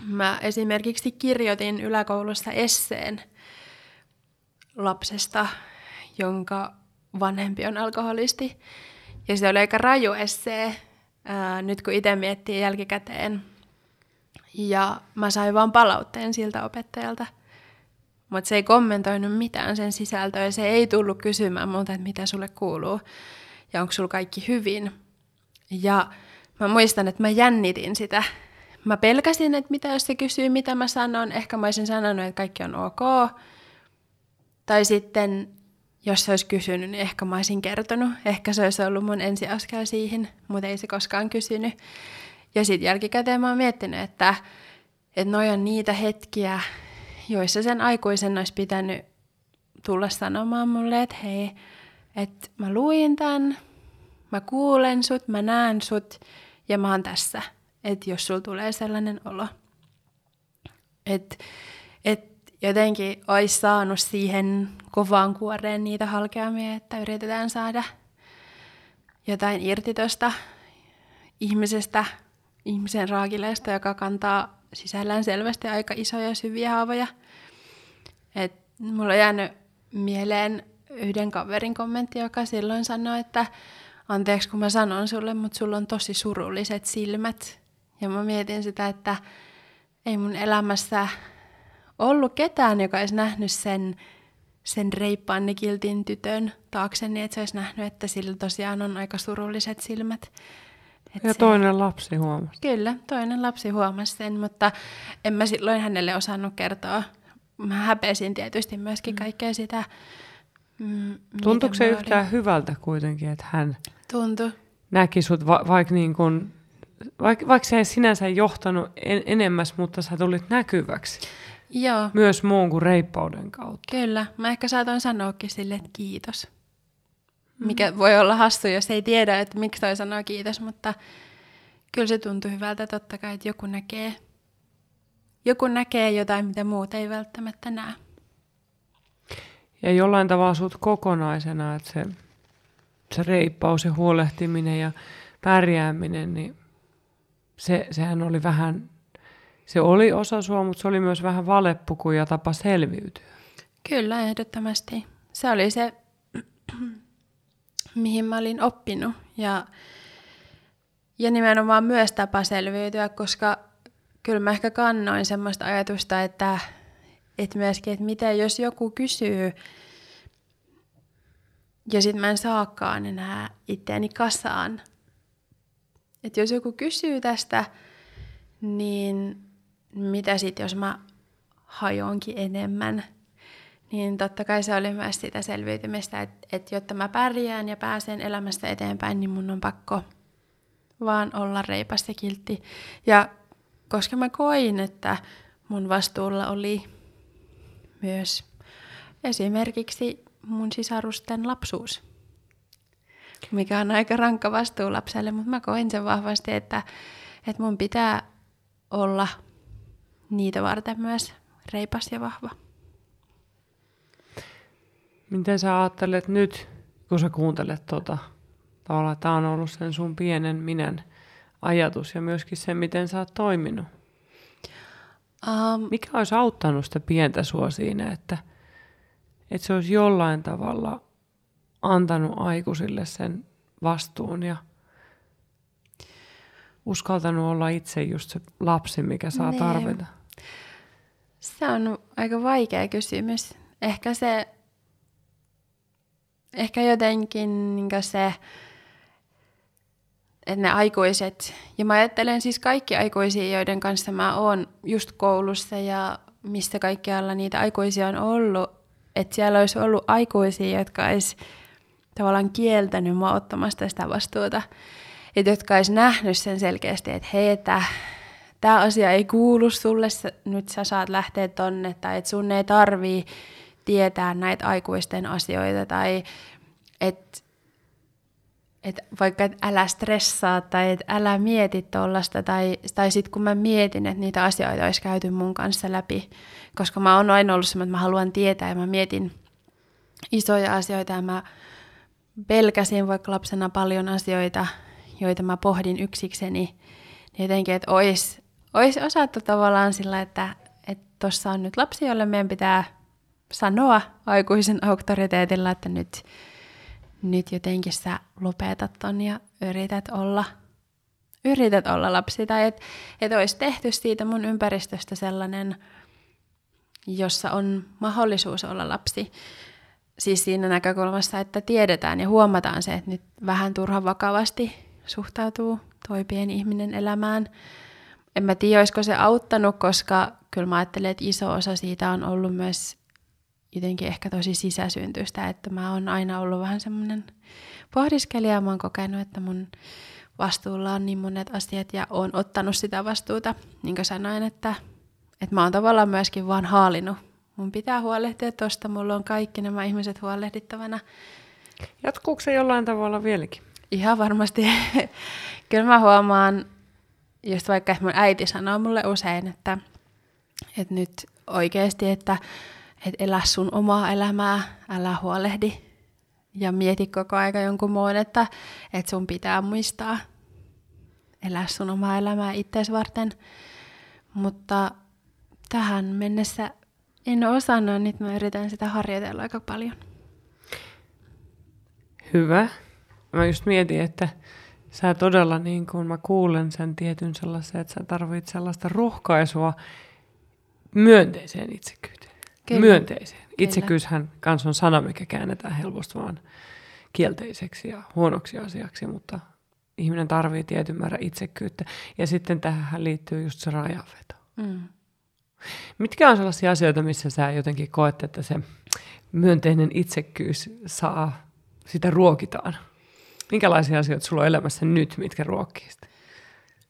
Mä esimerkiksi kirjoitin yläkoulussa esseen lapsesta, jonka vanhempi on alkoholisti. Ja se oli aika raju essee, ää, nyt kun itse miettii jälkikäteen. Ja mä sain vaan palautteen siltä opettajalta. Mutta se ei kommentoinut mitään sen sisältöä. Se ei tullut kysymään multa, että mitä sulle kuuluu ja onko sulla kaikki hyvin. Ja mä muistan, että mä jännitin sitä. Mä pelkäsin, että mitä jos se kysyy, mitä mä sanon. Ehkä mä olisin sanonut, että kaikki on ok. Tai sitten, jos se olisi kysynyt, niin ehkä mä olisin kertonut. Ehkä se olisi ollut mun ensiaskel siihen, mutta ei se koskaan kysynyt. Ja sitten jälkikäteen mä oon miettinyt, että, että noi on niitä hetkiä, joissa sen aikuisen olisi pitänyt tulla sanomaan mulle, että hei, että mä luin tämän, mä kuulen sut, mä näen sut ja mä oon tässä. Että jos sulla tulee sellainen olo. Että et jotenkin olisi saanut siihen kovaan kuoreen niitä halkeamia, että yritetään saada jotain irti tuosta ihmisestä, ihmisen raakileesta, joka kantaa sisällään selvästi aika isoja syviä haavoja. Et mulla on jäänyt mieleen yhden kaverin kommentti, joka silloin sanoi, että anteeksi kun mä sanon sulle, mutta sulla on tosi surulliset silmät. Ja mä mietin sitä, että ei mun elämässä ollut ketään, joka olisi nähnyt sen, sen reippaan nikiltin tytön taakseni, että se olisi nähnyt, että sillä tosiaan on aika surulliset silmät. Et ja se, toinen lapsi huomasi. Kyllä, toinen lapsi huomasi sen, mutta en mä silloin hänelle osannut kertoa. Mä häpesin tietysti myöskin mm. kaikkea sitä. Mm, Tuntuuko se yhtään olin. hyvältä kuitenkin, että hän Tuntu. näki sut, va- vaikka niin kun, vaik- vaikka se ei sinänsä johtanut en- enemmäs, mutta sä tulit näkyväksi. Joo. Myös muun kuin reippauden kautta. Kyllä. Mä ehkä saatoin sanoakin sille, että kiitos. Mikä mm. voi olla hassu, jos ei tiedä, että miksi toi sanoo kiitos, mutta kyllä se tuntuu hyvältä totta kai, että joku näkee, joku näkee jotain, mitä muut ei välttämättä näe. Ja jollain tavalla sut kokonaisena, että se, se reippaus ja huolehtiminen ja pärjääminen, niin se, sehän oli vähän, se oli osa sua, mutta se oli myös vähän valeppuku ja tapa selviytyä. Kyllä, ehdottomasti. Se oli se *clears throat* mihin mä olin oppinut. Ja, ja nimenomaan myös tapa selviytyä, koska kyllä mä ehkä kannoin semmoista ajatusta, että, että myöskin, että mitä jos joku kysyy, ja sitten mä en saakaan enää itteeni kasaan. Että jos joku kysyy tästä, niin mitä sitten, jos mä hajonkin enemmän – niin totta kai se oli myös sitä selviytymistä, että, että jotta mä pärjään ja pääsen elämästä eteenpäin, niin mun on pakko vaan olla reipas ja kiltti. Ja koska mä koin, että mun vastuulla oli myös esimerkiksi mun sisarusten lapsuus, mikä on aika rankka vastuu lapselle, mutta mä koin sen vahvasti, että, että mun pitää olla niitä varten myös reipas ja vahva. Miten sä ajattelet nyt, kun sä kuuntelet tota, tavallaan, tämä on ollut sen sun pienen minän ajatus ja myöskin se, miten sä oot toiminut? Um, Mikä olisi auttanut sitä pientä sua siinä, että, että se olisi jollain tavalla antanut aikuisille sen vastuun ja uskaltanut olla itse just se lapsi, mikä saa niin. tarvita? Se on aika vaikea kysymys. Ehkä se ehkä jotenkin niin se, että ne aikuiset, ja mä ajattelen siis kaikki aikuisia, joiden kanssa mä oon just koulussa ja mistä kaikkialla niitä aikuisia on ollut, että siellä olisi ollut aikuisia, jotka olisi tavallaan kieltänyt mua ottamasta sitä vastuuta. Että jotka olisi nähnyt sen selkeästi, että hei, että tämä asia ei kuulu sulle, nyt sä saat lähteä tonne, tai että sun ei tarvii tietää näitä aikuisten asioita, tai että et vaikka et älä stressaa tai et älä mieti tuollaista, tai, tai sitten kun mä mietin, että niitä asioita olisi käyty mun kanssa läpi, koska mä oon aina ollut semmoinen, että mä haluan tietää ja mä mietin isoja asioita ja mä pelkäsin vaikka lapsena paljon asioita, joita mä pohdin yksikseni, niin jotenkin, että olisi ois osattu tavallaan sillä, että tuossa on nyt lapsi, jolle meidän pitää sanoa aikuisen auktoriteetilla, että nyt, nyt jotenkin sä lopetat ton ja yrität olla, yrität olla lapsi. Tai että et olisi tehty siitä mun ympäristöstä sellainen, jossa on mahdollisuus olla lapsi. Siis siinä näkökulmassa, että tiedetään ja huomataan se, että nyt vähän turhan vakavasti suhtautuu toi pieni ihminen elämään. En mä tiedä, olisiko se auttanut, koska kyllä mä ajattelen, että iso osa siitä on ollut myös jotenkin ehkä tosi sisäsyntyistä, että mä oon aina ollut vähän semmoinen pohdiskelija, mä oon kokenut, että mun vastuulla on niin monet asiat ja oon ottanut sitä vastuuta, niin kuin sanoin, että, että mä oon tavallaan myöskin vaan haalinut. Mun pitää huolehtia tosta, mulla on kaikki nämä ihmiset huolehdittavana. Jatkuuko se jollain tavalla vieläkin? Ihan varmasti. *laughs* Kyllä mä huomaan, just vaikka mun äiti sanoo mulle usein, että, että nyt oikeasti, että, että elä sun omaa elämää, älä huolehdi ja mieti koko aika jonkun muun, että, että sun pitää muistaa elää sun omaa elämää itseäsi varten. Mutta tähän mennessä en osannut, niin mä yritän sitä harjoitella aika paljon. Hyvä. Mä just mietin, että sä todella, niin kun mä kuulen sen tietyn sellaisen, että sä tarvit sellaista rohkaisua myönteiseen itsekyyteen. Kyllä. Myönteiseen. Itsekyyshän kans on sana, mikä käännetään helposti vaan kielteiseksi ja huonoksi asiaksi, mutta ihminen tarvii tietyn määrän itsekyyttä. Ja sitten tähän liittyy just se rajaveto. Mm. Mitkä on sellaisia asioita, missä sä jotenkin koet, että se myönteinen itsekkyys saa, sitä ruokitaan? Minkälaisia asioita sulla on elämässä nyt, mitkä ruokkii sitä?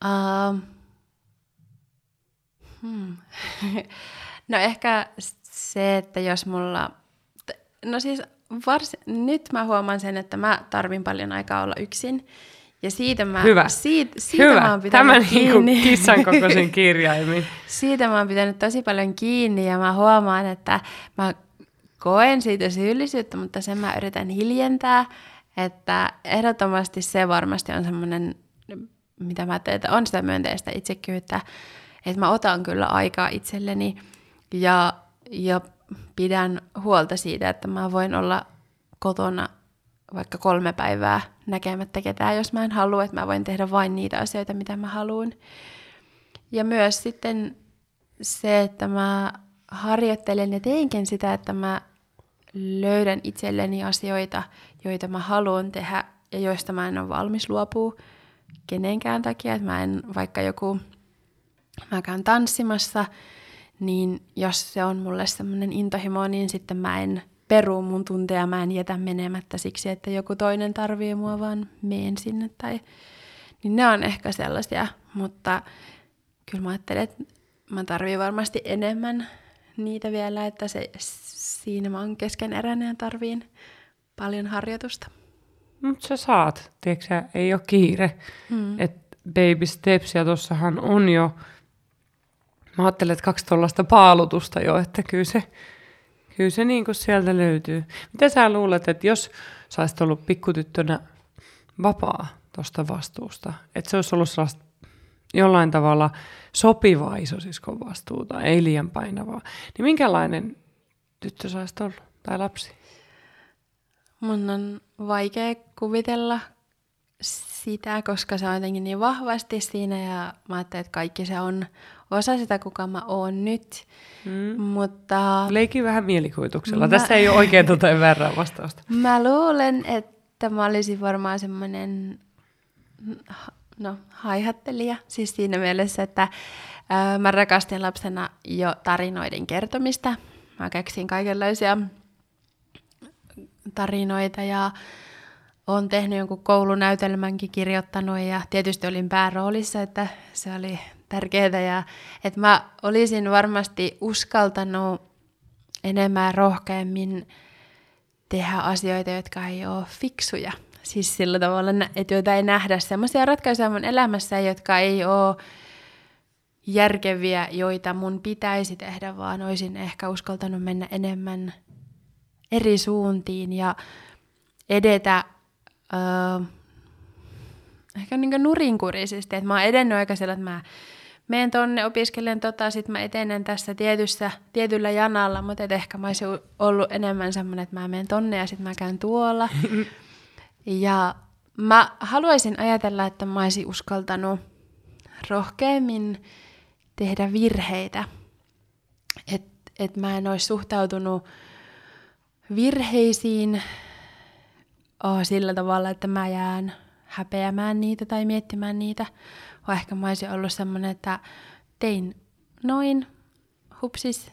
Uh, hmm. *laughs* no ehkä se, että jos mulla... No siis vars... nyt mä huomaan sen, että mä tarvin paljon aikaa olla yksin. Ja siitä mä, Hyvä. Siitä, siitä Hyvä. mä oon pitänyt Tämä kiinni. Niin kissan kokoisen *laughs* kirjaimin. siitä mä oon pitänyt tosi paljon kiinni ja mä huomaan, että mä koen siitä syyllisyyttä, mutta sen mä yritän hiljentää. Että ehdottomasti se varmasti on semmoinen, mitä mä teen, että on sitä myönteistä itsekyyttä, että mä otan kyllä aikaa itselleni ja, ja pidän huolta siitä, että mä voin olla kotona vaikka kolme päivää näkemättä ketään, jos mä en halua, että mä voin tehdä vain niitä asioita, mitä mä haluan. Ja myös sitten se, että mä harjoittelen ja teinkin sitä, että mä löydän itselleni asioita, joita mä haluan tehdä ja joista mä en ole valmis luopua kenenkään takia. Että mä en, vaikka joku, mä käyn tanssimassa, niin jos se on mulle semmoinen intohimo, niin sitten mä en peru mun tunteja, mä en jätä menemättä siksi, että joku toinen tarvii mua, vaan meen sinne. Tai, niin ne on ehkä sellaisia, mutta kyllä mä ajattelen, että mä tarvii varmasti enemmän niitä vielä, että se, siinä mä oon keskeneräinen ja tarviin paljon harjoitusta. Mutta sä saat, tiedätkö ei ole kiire. Mm. Et baby steps, ja tossahan on jo, mä ajattelen, että kaksi tuollaista paalutusta jo, että kyllä se, kyllä se niin kuin sieltä löytyy. Mitä sä luulet, että jos sä olisit ollut pikkutyttönä vapaa tuosta vastuusta, että se olisi ollut sellaista jollain tavalla sopivaa isosiskon vastuuta, ei liian painavaa, niin minkälainen tyttö sä olisit ollut, tai lapsi? Mun on vaikea kuvitella sitä, koska se on jotenkin niin vahvasti siinä ja mä ajattelin, että kaikki se on osa sitä, kuka mä oon nyt. Mm. Mutta... Leiki vähän mielikuvituksella. Mä... Tässä ei ole oikein tuota väärää vastausta. *laughs* Mä luulen, että mä olisin varmaan semmoinen no, haihattelija. Siis siinä mielessä, että ää, mä rakastin lapsena jo tarinoiden kertomista. Mä keksin kaikenlaisia tarinoita ja olen tehnyt jonkun koulunäytelmänkin kirjoittanut ja tietysti olin pääroolissa, että se oli tärkeää ja että mä olisin varmasti uskaltanut enemmän rohkeammin tehdä asioita, jotka ei ole fiksuja. Siis sillä tavalla, että joita ei nähdä sellaisia ratkaisuja mun elämässä, jotka ei ole järkeviä, joita mun pitäisi tehdä, vaan olisin ehkä uskaltanut mennä enemmän eri suuntiin ja edetä öö, ehkä niin nurinkurisesti. Että mä oon edennyt aika sillä, että mä menen tonne, opiskelen tota, sit mä etenen tässä tietyssä, tietyllä janalla, mutta et ehkä mä olisin ollut enemmän semmoinen, että mä menen tonne ja sitten mä käyn tuolla. *laughs* ja mä haluaisin ajatella, että mä olisin uskaltanut rohkeammin tehdä virheitä. Että et mä en olisi suhtautunut virheisiin oh, sillä tavalla, että mä jään häpeämään niitä tai miettimään niitä, vaan ehkä mä olisin ollut semmoinen, että tein noin, hupsis,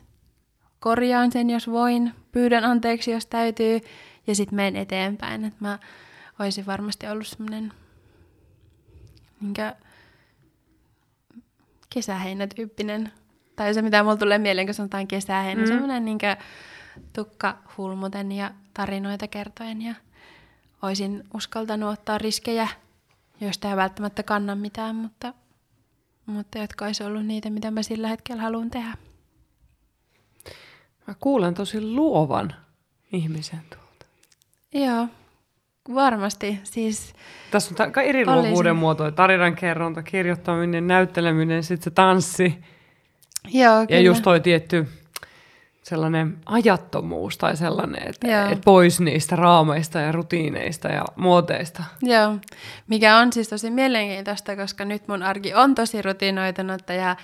korjaan sen jos voin, pyydän anteeksi jos täytyy, ja sitten menen eteenpäin. Että mä olisin varmasti ollut semmoinen kesäheinätyyppinen, tai se mitä mulla tulee mieleen, kun sanotaan kesäheinä, mm. semmoinen niin tukka hulmuten ja tarinoita kertoen ja olisin uskaltanut ottaa riskejä, joista ei välttämättä kanna mitään, mutta, mutta jotka olisi ollut niitä, mitä mä sillä hetkellä haluan tehdä. Mä kuulen tosi luovan ihmisen tuolta. Joo, varmasti. Siis Tässä on eri luovuuden muotoja. Tarinankerronta, kirjoittaminen, näytteleminen, sitten se tanssi. Joo, ja kyllä. just toi tietty sellainen ajattomuus tai sellainen, että et pois niistä raameista ja rutiineista ja muoteista. Joo, mikä on siis tosi mielenkiintoista, koska nyt mun arki on tosi rutinoitunutta ja,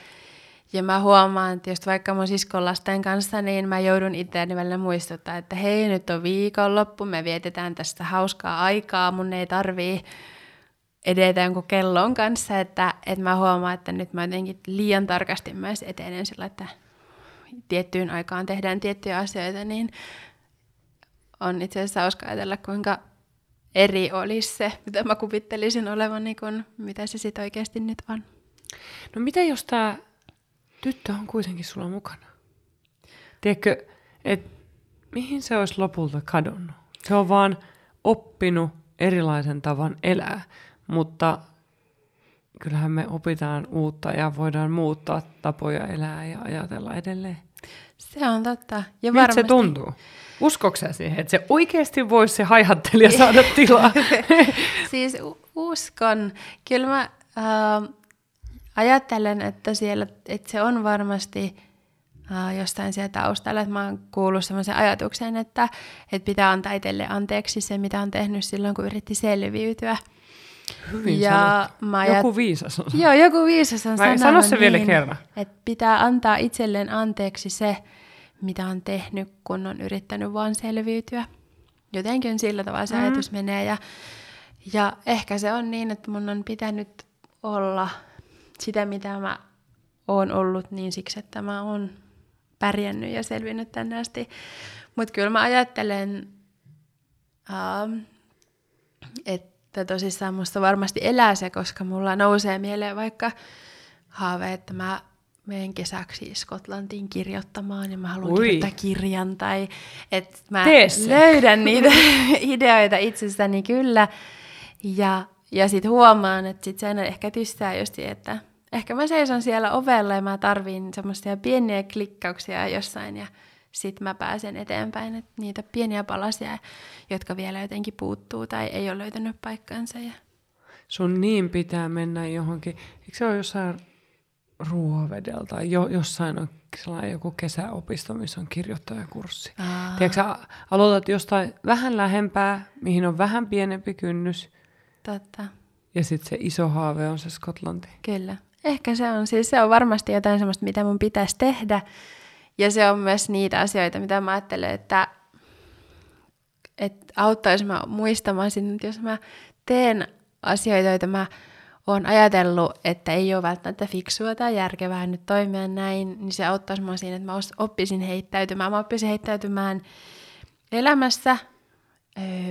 ja mä huomaan, että just vaikka mun siskon lasten kanssa, niin mä joudun itseäni välillä muistuttaa, että hei, nyt on viikonloppu, me vietetään tästä hauskaa aikaa, mun ei tarvii edetä jonkun kellon kanssa, että, että mä huomaan, että nyt mä jotenkin liian tarkasti myös etenen sillä, että tiettyyn aikaan tehdään tiettyjä asioita, niin on itse asiassa hauska ajatella, kuinka eri olisi se, mitä mä kuvittelisin olevan, niin kun, mitä se sitten oikeasti nyt on. No mitä jos tämä tyttö on kuitenkin sulla mukana? Tiedätkö, että mihin se olisi lopulta kadonnut? Se on vaan oppinut erilaisen tavan elää, mutta kyllähän me opitaan uutta ja voidaan muuttaa tapoja elää ja ajatella edelleen. Se on totta. Ja Miltä se tuntuu? Uskoksia siihen, että se oikeasti voisi se haihattelija saada tilaa? *laughs* siis uskon. Kyllä mä äh, ajattelen, että, siellä, että se on varmasti äh, jostain siellä taustalla. Että mä oon kuullut sellaisen ajatuksen, että, että pitää antaa itselle anteeksi se, mitä on tehnyt silloin, kun yritti selviytyä. Hyvin ja mä ajat... Joku viisas on Joo, joku viisas on sanonut sano se niin, vielä kerran. Että pitää antaa itselleen anteeksi se, mitä on tehnyt, kun on yrittänyt vaan selviytyä. Jotenkin sillä tavalla se mm. ajatus menee. Ja, ja ehkä se on niin, että mun on pitänyt olla sitä, mitä mä oon ollut, niin siksi, että mä oon pärjännyt ja selvinnyt tänne asti. Mutta kyllä mä ajattelen, uh, että että tosissaan musta varmasti elää se, koska mulla nousee mieleen vaikka haave, että mä menen kesäksi Skotlantiin kirjoittamaan ja mä haluan Ui. kirjoittaa kirjan tai että mä löydän niitä *laughs* ideoita itsestäni kyllä. Ja, ja sitten huomaan, että sit sen ehkä tystää just että ehkä mä seison siellä ovella ja mä tarviin semmoisia pieniä klikkauksia jossain ja sitten mä pääsen eteenpäin. Että niitä pieniä palasia, jotka vielä jotenkin puuttuu tai ei ole löytänyt paikkansa. Ja... Sun niin pitää mennä johonkin, eikö se ole jossain Ruovedellä tai jo, jossain on sellainen joku kesäopisto, missä on kirjoittajakurssi. Aa. Tiedätkö, aloitat jostain vähän lähempää, mihin on vähän pienempi kynnys. Totta. Ja sitten se iso haave on se Skotlanti. Kyllä. Ehkä se on. Siis se on varmasti jotain sellaista, mitä mun pitäisi tehdä. Ja se on myös niitä asioita, mitä mä ajattelen, että, että auttaisi mä muistamaan sinne, että jos mä teen asioita, joita mä oon ajatellut, että ei ole välttämättä fiksua tai järkevää nyt toimia näin, niin se auttaisi mua siinä, että mä oppisin heittäytymään. Mä oppisin heittäytymään elämässä,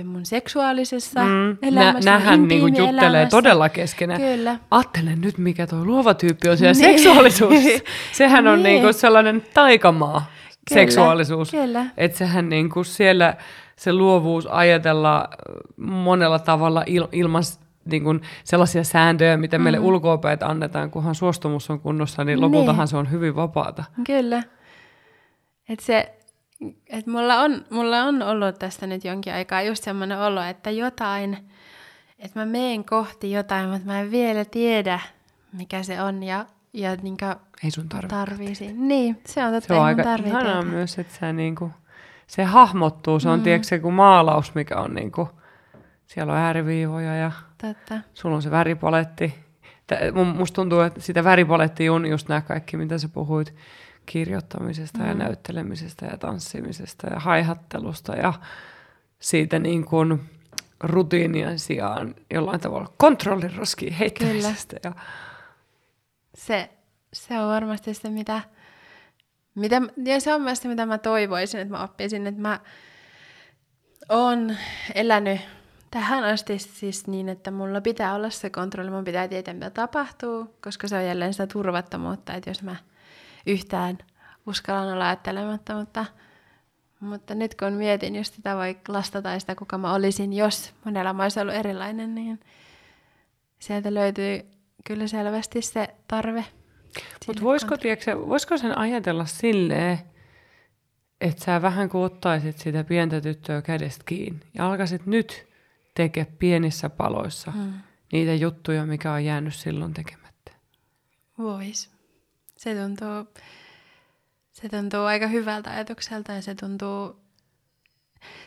mun seksuaalisessa mm. elämässä. Nä, nähän niinku juttelee elämässä. todella keskenään. Kyllä. Ajattelen nyt, mikä tuo luova tyyppi on siellä niin. seksuaalisuus. *laughs* Sehän on niin. niinku sellainen taikamaa kyllä, seksuaalisuus. Kyllä. Että sehän niinku siellä se luovuus ajatella monella tavalla il, ilman niin kuin sellaisia sääntöjä, mitä mm. meille ulkoopäätä annetaan, kunhan suostumus on kunnossa, niin lopultahan niin. se on hyvin vapaata. Kyllä. Et se, et mulla, on, mulla on ollut tästä nyt jonkin aikaa just semmoinen olo, että jotain, että mä meen kohti jotain, mutta mä en vielä tiedä, mikä se on ja, ja niinkö ei sun tarvitse. Tarvisi. Niin, se on totta, se on aika ihanaa myös, että sä niinku, se hahmottuu, se on mm. tiedätkö, se kuin maalaus, mikä on niinku, siellä on ääriviivoja ja Totta. sulla on se väripaletti. Musta tuntuu, että sitä väripalettia on just nämä kaikki, mitä sä puhuit kirjoittamisesta mm. ja näyttelemisestä ja tanssimisesta ja haihattelusta ja siitä niin kuin rutiinien sijaan jollain tavalla kontrollin roskiin heittämisestä. Ja... Se, se on varmasti se, mitä, mitä, ja se on myös se, mitä mä toivoisin, että mä oppisin, että mä oon elänyt tähän asti siis niin, että mulla pitää olla se kontrolli, mun pitää tietää, mitä tapahtuu, koska se on jälleen sitä turvattomuutta, että jos mä yhtään uskallan olla ajattelematta, mutta, mutta nyt kun mietin just sitä vaikka lasta tai sitä, kuka mä olisin, jos mun elämä olisi ollut erilainen, niin sieltä löytyy kyllä selvästi se tarve. Mutta voisiko, tiedätkö, voisiko sen ajatella silleen, että sä vähän kuin ottaisit sitä pientä tyttöä kädestä kiinni ja alkaisit nyt tekee pienissä paloissa mm. niitä juttuja, mikä on jäänyt silloin tekemättä. Vois. Se tuntuu, se tuntuu aika hyvältä ajatukselta ja se tuntuu,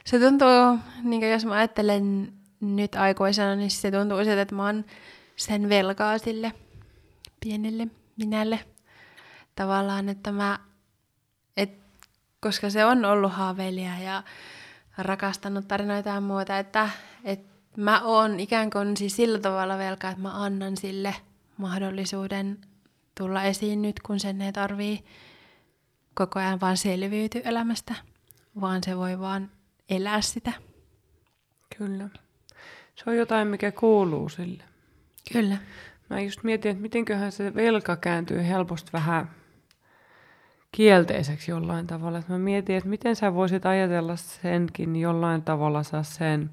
se tuntuu, niin jos mä ajattelen nyt aikuisena, niin se tuntuu siltä, että mä oon sen velkaa sille pienelle minälle. Tavallaan, että mä, et, koska se on ollut haaveilija ja rakastanut tarinoita ja muuta, että, että mä oon ikään kuin siis sillä tavalla velkaa, että mä annan sille mahdollisuuden tulla esiin nyt, kun sen ei tarvii koko ajan vaan selviytyä elämästä, vaan se voi vaan elää sitä. Kyllä. Se on jotain, mikä kuuluu sille. Kyllä. Mä just mietin, että mitenköhän se velka kääntyy helposti vähän kielteiseksi jollain tavalla. Mä mietin, että miten sä voisit ajatella senkin jollain tavalla saa sen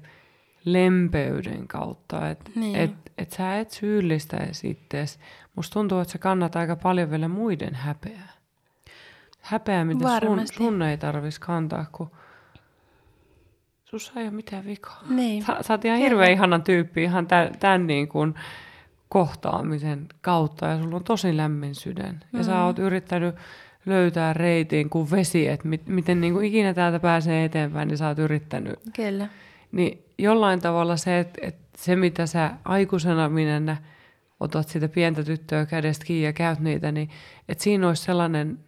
lempeyden kautta. Että niin. et, et sä et syyllistäisi ittees. Musta tuntuu, että sä kannat aika paljon vielä muiden häpeää. Häpeää, mitä sun, sun ei tarvitsisi kantaa, kun sussa ei ole mitään vikaa. Niin. Sä, sä oot ihan hirveän ihanan tyyppi ihan tämän, tämän niin kuin kohtaamisen kautta ja sulla on tosi lämmin sydän. Mm. Ja sä mm. oot yrittänyt löytää reitiin kuin vesi, että mit, miten niin kuin ikinä täältä pääsee eteenpäin, niin sä oot yrittänyt. Kyllä. Niin jollain tavalla se, että, että se mitä sä aikuisena minä otat sitä pientä tyttöä kädestä kiinni ja käyt niitä, niin että siinä olisi sellainen,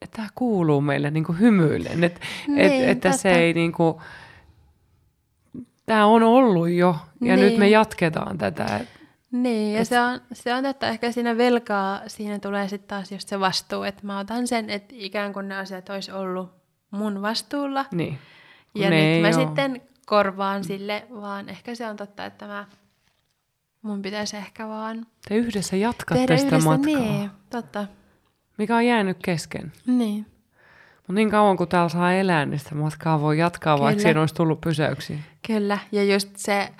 että tämä kuuluu meille niin kuin hymyillen, että, niin, että, että se ei niin kuin, tämä on ollut jo ja niin. nyt me niin. jatketaan tätä. Niin, ja Et... se on, se on, että ehkä siinä velkaa, siinä tulee sitten taas just se vastuu, että mä otan sen, että ikään kuin ne asiat olisi ollut mun vastuulla. Niin. Ja ne nyt mä ole. sitten korvaan sille, vaan ehkä se on totta, että mä, mun pitäisi ehkä vaan... Te yhdessä jatkatte sitä yhdessä, matkaa. Niin, totta. Mikä on jäänyt kesken. Niin. Mutta niin kauan kuin täällä saa elää, niin sitä matkaa voi jatkaa, Kyllä. vaikka siinä olisi tullut pysäyksiä. Kyllä, ja just se,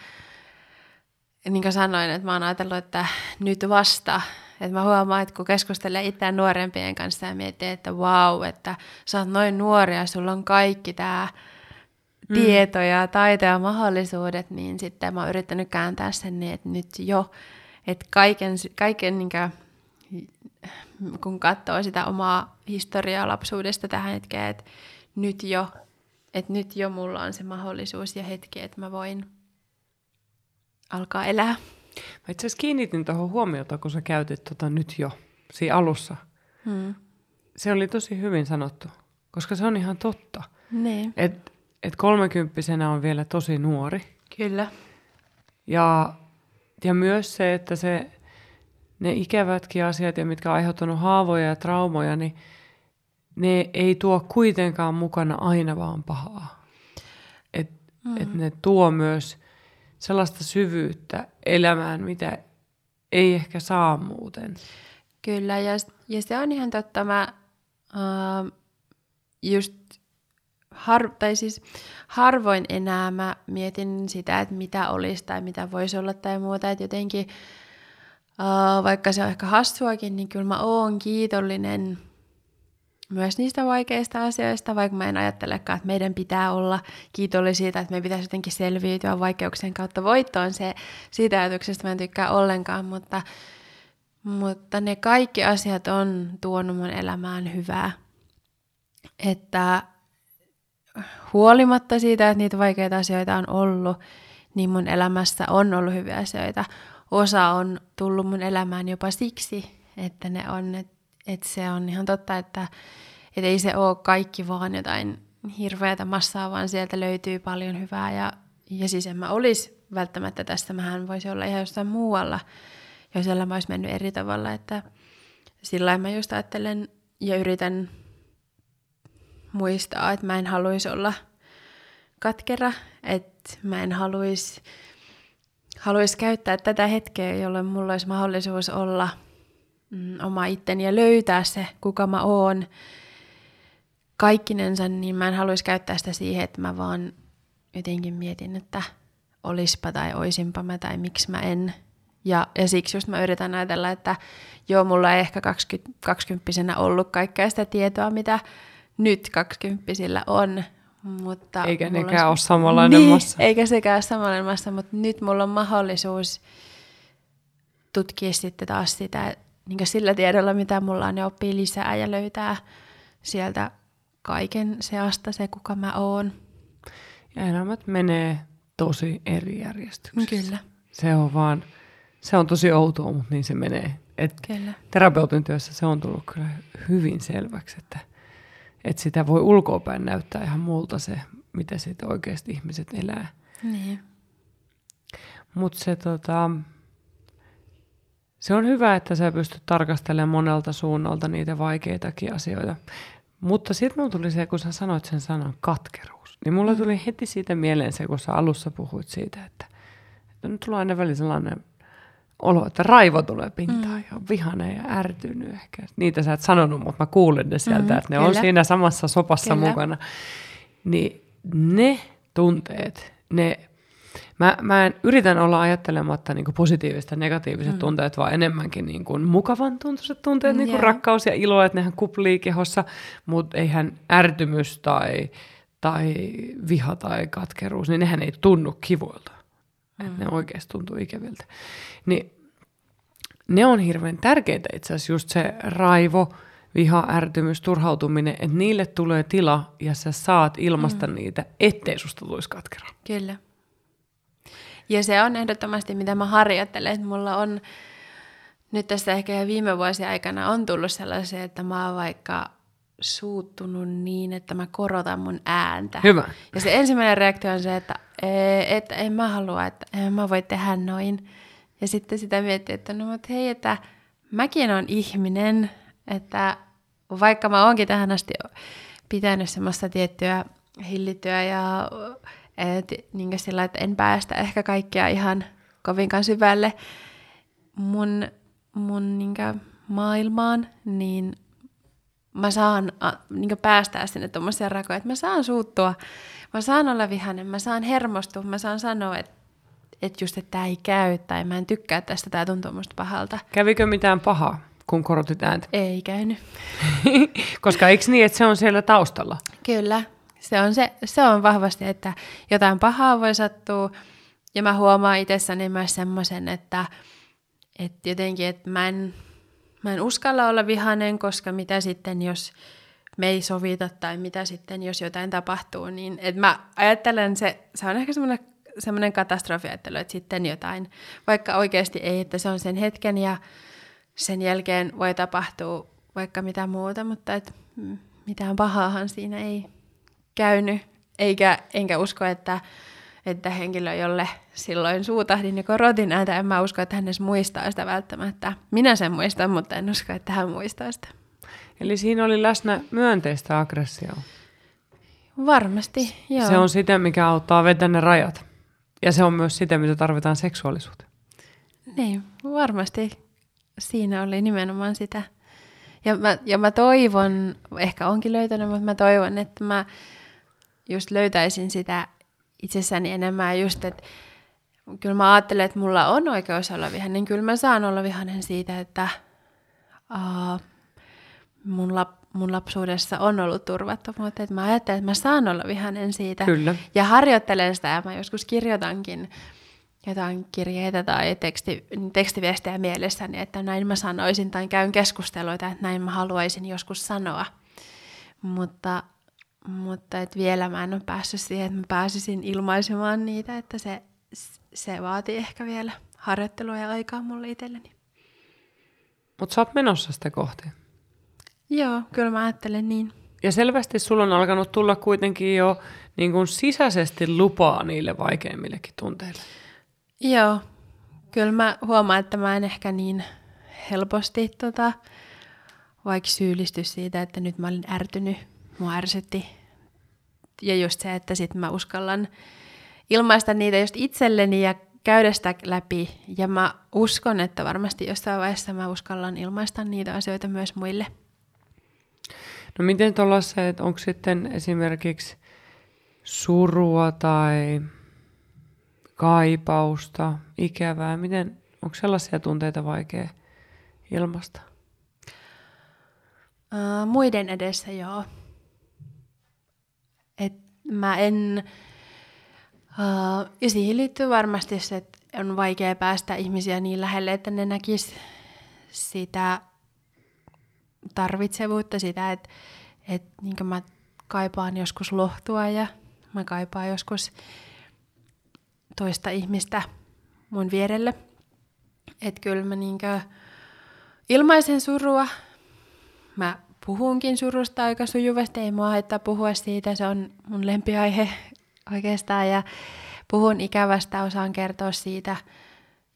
niin kuin sanoin, että mä oon ajatellut, että nyt vasta, että mä huomaan, että kun keskustelee itseään nuorempien kanssa ja miettii, että vau, että sä oot noin nuori ja sulla on kaikki tämä mm. tieto ja taito ja mahdollisuudet, niin sitten mä oon yrittänyt kääntää sen niin, että nyt jo, että kaiken, kaiken niin kuin, kun katsoo sitä omaa historiaa lapsuudesta tähän hetkeen, että nyt jo, että nyt jo mulla on se mahdollisuus ja hetki, että mä voin alkaa elää. Mä itse asiassa kiinnitin tuohon huomiota, kun sä käytit tota nyt jo siinä alussa. Hmm. Se oli tosi hyvin sanottu, koska se on ihan totta. Niin. Et, et kolmekymppisenä on vielä tosi nuori. Kyllä. Ja ja myös se, että se, ne ikävätkin asiat, ja mitkä on aiheuttanut haavoja ja traumoja, niin ne ei tuo kuitenkaan mukana aina vaan pahaa. Et, mm. et ne tuo myös sellaista syvyyttä elämään, mitä ei ehkä saa muuten. Kyllä, ja, ja se on ihan totta. Mä uh, just har, tai siis harvoin enää mä mietin sitä, että mitä olisi tai mitä voisi olla tai muuta. Että jotenkin, uh, vaikka se on ehkä hassuakin, niin kyllä mä oon kiitollinen myös niistä vaikeista asioista, vaikka mä en ajattelekaan, että meidän pitää olla kiitollisia siitä, että me pitäisi jotenkin selviytyä vaikeuksien kautta voittoon. Se, siitä ajatuksesta mä en tykkää ollenkaan, mutta, mutta ne kaikki asiat on tuonut mun elämään hyvää. Että huolimatta siitä, että niitä vaikeita asioita on ollut, niin mun elämässä on ollut hyviä asioita. Osa on tullut mun elämään jopa siksi, että ne on, että et se on ihan totta, että et ei se ole kaikki vaan jotain hirveätä massaa, vaan sieltä löytyy paljon hyvää. Ja, ja siis en mä olisi välttämättä tästä, mähän voisi olla ihan jostain muualla, jos elämä olisi mennyt eri tavalla. Että sillä mä just ajattelen ja yritän muistaa, että mä en haluaisi olla katkera, että mä en haluaisi haluais käyttää tätä hetkeä, jolloin mulla olisi mahdollisuus olla mm, oma itteni ja löytää se, kuka mä oon kaikkinensa, niin mä en haluaisi käyttää sitä siihen, että mä vaan jotenkin mietin, että olispa tai oisinpa mä tai miksi mä en. Ja, ja siksi just mä yritän ajatella, että joo, mulla ei ehkä 20, 20 ollut kaikkea sitä tietoa, mitä nyt 20 on. Mutta eikä nekään ole samanlainen niin, massa. Eikä sekään ole samanlainen massa, mutta nyt mulla on mahdollisuus tutkia sitten taas sitä niin sillä tiedolla, mitä mulla on, ja oppii lisää ja löytää sieltä kaiken seasta se, kuka mä oon. Ja elämät menee tosi eri järjestyksessä. Kyllä. Se on vaan, se on tosi outoa, mutta niin se menee. Et kyllä. Terapeutin työssä se on tullut kyllä hyvin selväksi, että, että sitä voi ulkoapäin näyttää ihan muulta se, mitä sitten oikeasti ihmiset elää. Niin. Mutta se, tota, se on hyvä, että sä pystyt tarkastelemaan monelta suunnalta niitä vaikeitakin asioita. Mutta sitten mulla tuli se, kun sä sanoit sen sanan katkeruus, niin mulla mm. tuli heti siitä mieleen se, kun sä alussa puhuit siitä, että, että nyt tulee aina välillä sellainen olo, että raivo tulee pintaan mm. ja on vihane ja ärtynyt ehkä. Niitä sä et sanonut, mutta mä kuulen ne sieltä, mm, että ne kyllä. on siinä samassa sopassa kyllä. mukana. Niin ne tunteet, ne Mä, mä en, yritän olla ajattelematta niin positiivista ja negatiiviset mm. tunteet, vaan enemmänkin niin kuin mukavan tuntuiset tunteet, niin kuin yeah. rakkaus ja ilo, että nehän kuplii kehossa, mutta eihän ärtymys tai, tai viha tai katkeruus, niin nehän ei tunnu kivoilta. Mm. Ne oikeasti tuntuu ikäviltä. Niin ne on hirveän tärkeitä itse asiassa just se raivo, viha, ärtymys, turhautuminen, että niille tulee tila ja sä saat ilmasta mm. niitä, ettei susta tulisi katkera. Kyllä. Ja se on ehdottomasti, mitä mä harjoittelen, että mulla on nyt tässä ehkä jo viime vuosien aikana on tullut sellaisia, että mä oon vaikka suuttunut niin, että mä korotan mun ääntä. Hyvä. Ja se ensimmäinen reaktio on se, että, että en mä halua, että en mä voi tehdä noin. Ja sitten sitä miettii, että no mutta hei, että mäkin on ihminen, että vaikka mä oonkin tähän asti pitänyt semmoista tiettyä hillittyä ja et, niin sillä, että en päästä ehkä kaikkia ihan kovinkaan syvälle mun, mun niin maailmaan, niin mä saan niin päästää sinne tuommoisia rakoja, että mä saan suuttua, mä saan olla vihainen, mä saan hermostua, mä saan sanoa, että että just, että tämä ei käy tai mä en tykkää tästä, tämä tuntuu musta pahalta. Kävikö mitään pahaa, kun korotit ääntä? Ei käynyt. *laughs* Koska eikö niin, että se on siellä taustalla? Kyllä, se on, se, se on vahvasti, että jotain pahaa voi sattua. Ja mä huomaan itsessäni myös semmoisen, että, että jotenkin, että mä en, mä en uskalla olla vihainen, koska mitä sitten, jos me ei sovita tai mitä sitten, jos jotain tapahtuu, niin että mä ajattelen, se, se on ehkä semmoinen, semmoinen katastrofiajattelu, että sitten jotain, vaikka oikeasti ei, että se on sen hetken ja sen jälkeen voi tapahtua vaikka mitä muuta, mutta että mitään pahaahan siinä ei, käynyt, eikä, enkä usko, että, että henkilö, jolle silloin suutahdin ja korotin näitä, en mä usko, että hän edes muistaa sitä välttämättä. Minä sen muistan, mutta en usko, että hän muistaa sitä. Eli siinä oli läsnä myönteistä aggressioa. Varmasti, joo. Se on sitä, mikä auttaa vetää ne rajat. Ja se on myös sitä, mitä tarvitaan seksuaalisuuteen. Niin, varmasti siinä oli nimenomaan sitä. Ja mä, ja mä toivon, ehkä onkin löytänyt, mutta mä toivon, että mä just löytäisin sitä itsessäni enemmän just, että kyllä mä ajattelen, että mulla on oikeus olla vihainen, niin kyllä mä saan olla vihainen siitä, että uh, mun, lap, mun lapsuudessa on ollut turvattomuutta, että mä ajattelen, että mä saan olla vihainen siitä. Kyllä. Ja harjoittelen sitä, ja mä joskus kirjoitankin jotain kirjeitä tai teksti, tekstiviestejä mielessäni, että näin mä sanoisin, tai käyn keskusteluita, että näin mä haluaisin joskus sanoa. Mutta, mutta et vielä mä en ole päässyt siihen, että mä pääsisin ilmaisemaan niitä, että se, se vaatii ehkä vielä harjoittelua ja aikaa mulle itselleni. Mutta sä oot menossa sitä kohti. Joo, kyllä mä ajattelen niin. Ja selvästi sulla on alkanut tulla kuitenkin jo niin kuin sisäisesti lupaa niille vaikeimmillekin tunteille. Joo, kyllä mä huomaan, että mä en ehkä niin helposti tota, vaikka syyllisty siitä, että nyt mä olin ärtynyt, mua ärsytti. Ja just se, että sitten mä uskallan ilmaista niitä just itselleni ja käydä sitä läpi. Ja mä uskon, että varmasti jossain vaiheessa mä uskallan ilmaista niitä asioita myös muille. No miten se, että onko sitten esimerkiksi surua tai kaipausta, ikävää, miten, onko sellaisia tunteita vaikea ilmasta? Uh, muiden edessä joo. Mä en, uh, ja siihen liittyy varmasti se, että on vaikea päästä ihmisiä niin lähelle, että ne näkis sitä tarvitsevuutta, sitä, että, että niin mä kaipaan joskus lohtua ja mä kaipaan joskus toista ihmistä mun vierelle. Että kyllä mä niinkö ilmaisen surua. Mä puhunkin surusta aika sujuvasti, ei mua haittaa puhua siitä, se on mun lempiaihe oikeastaan. Ja puhun ikävästä, osaan kertoa siitä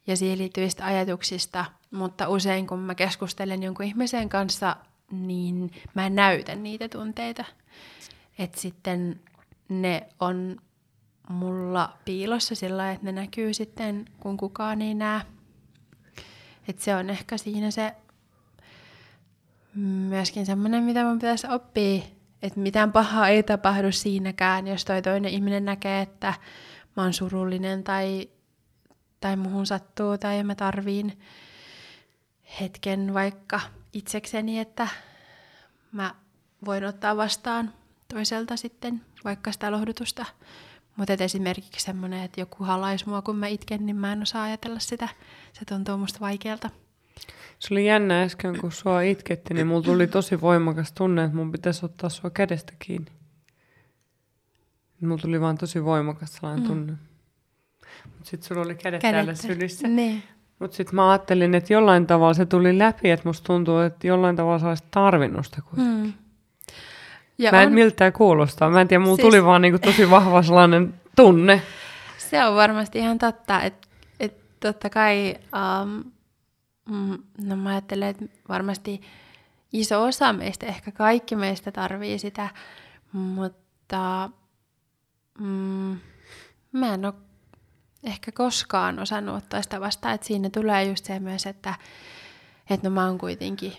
ja siihen liittyvistä ajatuksista, mutta usein kun mä keskustelen jonkun ihmisen kanssa, niin mä en näytä niitä tunteita. Että sitten ne on mulla piilossa sillä että ne näkyy sitten, kun kukaan ei näe. Et se on ehkä siinä se myöskin semmoinen, mitä mun pitäisi oppia, että mitään pahaa ei tapahdu siinäkään, jos toi toinen ihminen näkee, että mä oon surullinen tai, tai muhun sattuu tai mä tarviin hetken vaikka itsekseni, että mä voin ottaa vastaan toiselta sitten vaikka sitä lohdutusta. Mutta esimerkiksi semmoinen, että joku halaisi mua, kun mä itken, niin mä en osaa ajatella sitä. Se tuntuu musta vaikealta. Se oli jännä äsken, kun sua itketti, niin mulla tuli tosi voimakas tunne, että mun pitäisi ottaa sua kädestä kiinni. Mulla tuli vaan tosi voimakas sellainen mm. tunne. Mutta sitten sulla oli kädet, kädet. täällä sylissä. Niin. Mutta sitten mä ajattelin, että jollain tavalla se tuli läpi, että musta tuntuu, että jollain tavalla sä olisit tarvinnut sitä kuitenkin. Mm. Ja mä en on... miltään kuulostaa. Mä en tiedä, mulla siis... tuli vaan niinku tosi vahva sellainen tunne. Se on varmasti ihan totta, että et totta kai, um, no mä ajattelen, että varmasti iso osa meistä, ehkä kaikki meistä tarvii sitä, mutta mm, mä en ole ehkä koskaan osannut ottaa sitä vastaan, että siinä tulee just se myös, että, että no mä oon kuitenkin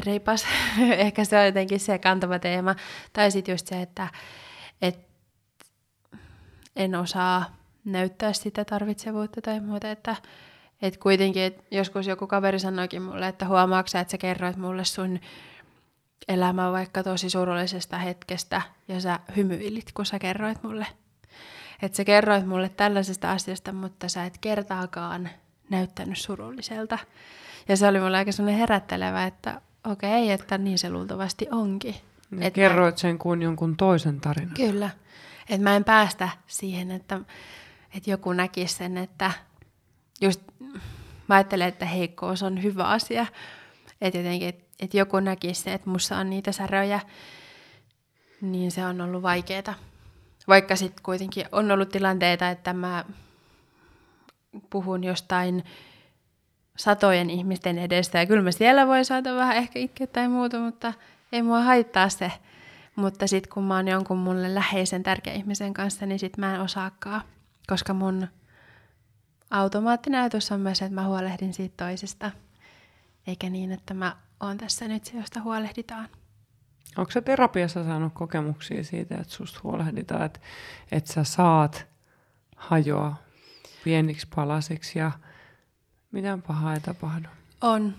reipas. *laughs* Ehkä se on jotenkin se kantava teema. Tai sitten just se, että et en osaa näyttää sitä tarvitsevuutta tai muuta, että et kuitenkin, et joskus joku kaveri sanoikin mulle, että huomaatko että sä kerroit mulle sun elämän vaikka tosi surullisesta hetkestä ja sä hymyilit, kun sä kerroit mulle. Että sä kerroit mulle tällaisesta asiasta, mutta sä et kertaakaan näyttänyt surulliselta. Ja se oli mulle aika sellainen herättelevä, että okei, okay, että niin se luultavasti onkin. Ja kerroit sen kuin jonkun toisen tarinan. Kyllä. Että mä en päästä siihen, että, että joku näkisi sen, että just mä ajattelen, että heikkous on hyvä asia. Että jotenkin, että, että joku näkisi sen, että mussa on niitä säröjä, niin se on ollut vaikeaa. vaikka sitten kuitenkin on ollut tilanteita, että mä puhun jostain satojen ihmisten edestä, ja kyllä mä siellä voi saada vähän ehkä itkeä tai muuta, mutta ei mua haittaa se. Mutta sitten kun mä oon jonkun mulle läheisen tärkeän ihmisen kanssa, niin sit mä en osaakaan, koska mun automaattinäytös on myös, että mä huolehdin siitä toisesta, eikä niin, että mä oon tässä nyt se, josta huolehditaan. Onko se terapiassa saanut kokemuksia siitä, että susta huolehditaan, että, että sä saat hajoa pieniksi palasiksi ja mitään pahaa ei tapahdu? On.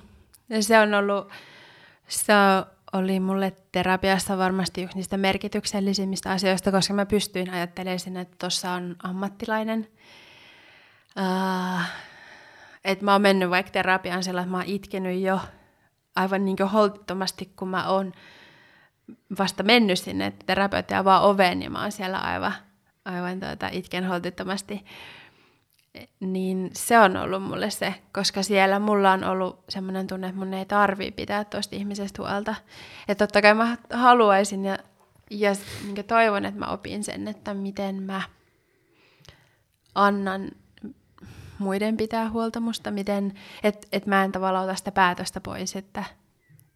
Ja se on ollut, se oli mulle terapiassa varmasti yksi niistä merkityksellisimmistä asioista, koska mä pystyin ajattelemaan että tuossa on ammattilainen. Uh, että mä oon mennyt vaikka terapiaan sillä, että mä oon itkenyt jo aivan niin kuin holtittomasti, kun mä oon vasta mennyt sinne terapeutti avaa oven ja mä oon siellä aivan, aivan tuota, itken holtittomasti. Niin se on ollut mulle se, koska siellä mulla on ollut semmoinen tunne, että mun ei tarvii pitää tuosta ihmisestä huolta. Että totta kai mä haluaisin ja, ja niin toivon, että mä opin sen, että miten mä annan muiden pitää huolta musta, miten, että et mä en tavallaan ota sitä päätöstä pois, että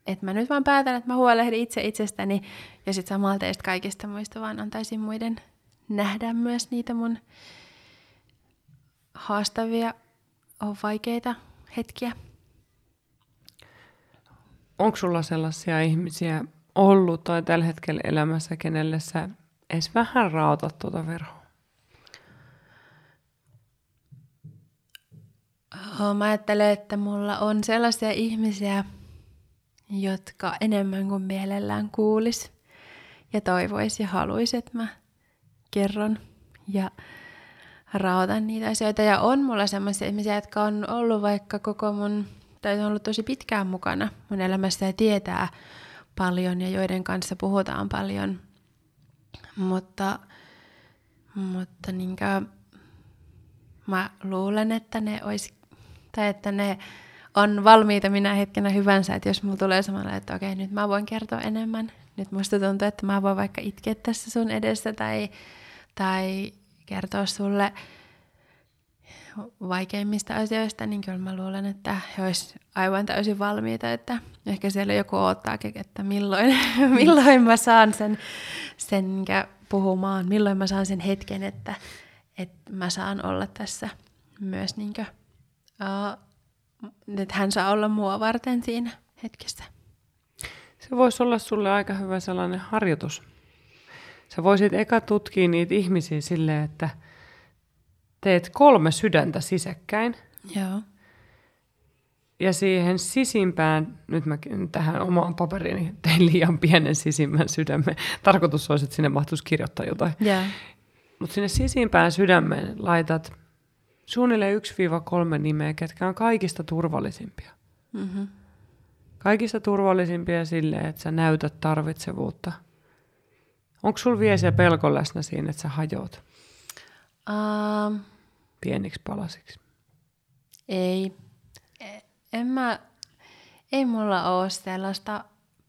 että mä nyt vaan päätän, että mä huolehdin itse itsestäni ja sitten samalla teistä kaikista muista vaan antaisin muiden nähdä myös niitä mun haastavia, on vaikeita hetkiä. Onko sulla sellaisia ihmisiä ollut tai tällä hetkellä elämässä, kenelle sä edes vähän rautat tuota verhoa? Mä ajattelen, että mulla on sellaisia ihmisiä, jotka enemmän kuin mielellään kuulis ja toivois ja haluaisi, että mä kerron ja raotan niitä asioita. Ja on mulla sellaisia ihmisiä, jotka on ollut vaikka koko mun, tai on ollut tosi pitkään mukana mun elämässä ja tietää paljon ja joiden kanssa puhutaan paljon. Mutta, mutta niinkö, mä luulen, että ne olisi, tai että ne on valmiita minä hetkenä hyvänsä, että jos mulla tulee samalla, että okei, nyt mä voin kertoa enemmän. Nyt musta tuntuu, että mä voin vaikka itkeä tässä sun edessä tai, tai kertoa sulle vaikeimmista asioista, niin kyllä mä luulen, että he olisivat aivan täysin valmiita, että ehkä siellä joku odottaakin, että milloin, *laughs* milloin mä saan sen, sen puhumaan, milloin mä saan sen hetken, että, että mä saan olla tässä myös niin uh, että hän saa olla mua varten siinä hetkessä. Se voisi olla sulle aika hyvä sellainen harjoitus. Sä voisit eka tutkia niitä ihmisiä silleen, että teet kolme sydäntä sisäkkäin. Joo. Ja siihen sisimpään, nyt mä tähän omaan paperiini tein liian pienen sisimmän sydämen. Tarkoitus olisi, että sinne mahtuisi kirjoittaa jotain. Yeah. Mutta sinne sisimpään sydämeen laitat suunnilleen 1-3 nimeä, ketkä on kaikista turvallisimpia. Mm-hmm. Kaikista turvallisimpia silleen, että sä näytät tarvitsevuutta. Onko sulla vielä se pelko läsnä siinä, että sä hajoat? Um, Pieniksi palasiksi. Ei. En mä, ei mulla ole sellaista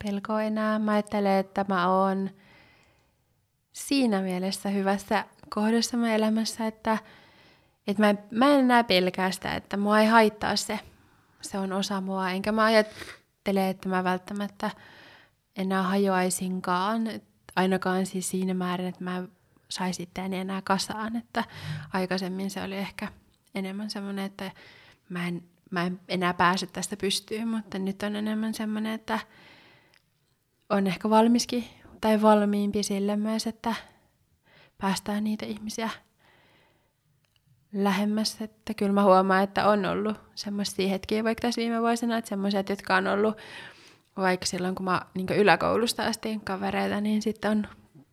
pelkoa enää. Mä ajattelen, että mä oon siinä mielessä hyvässä kohdassa mä elämässä, että – että mä, mä en enää pelkää sitä, että mua ei haittaa se. Se on osa mua. Enkä mä ajattele, että mä välttämättä enää hajoaisinkaan. Ainakaan siis siinä määrin, että mä saisin itseäni enää kasaan. Että aikaisemmin se oli ehkä enemmän semmoinen, että mä en, mä en enää pääse tästä pystyyn, mutta nyt on enemmän semmoinen, että on ehkä valmiskin tai valmiimpi sille myös, että päästään niitä ihmisiä lähemmäs, että kyllä mä huomaan, että on ollut semmoisia hetkiä vaikka tässä viime vuosina, että semmoiset, jotka on ollut vaikka silloin, kun mä niin yläkoulusta asti kavereita, niin sitten on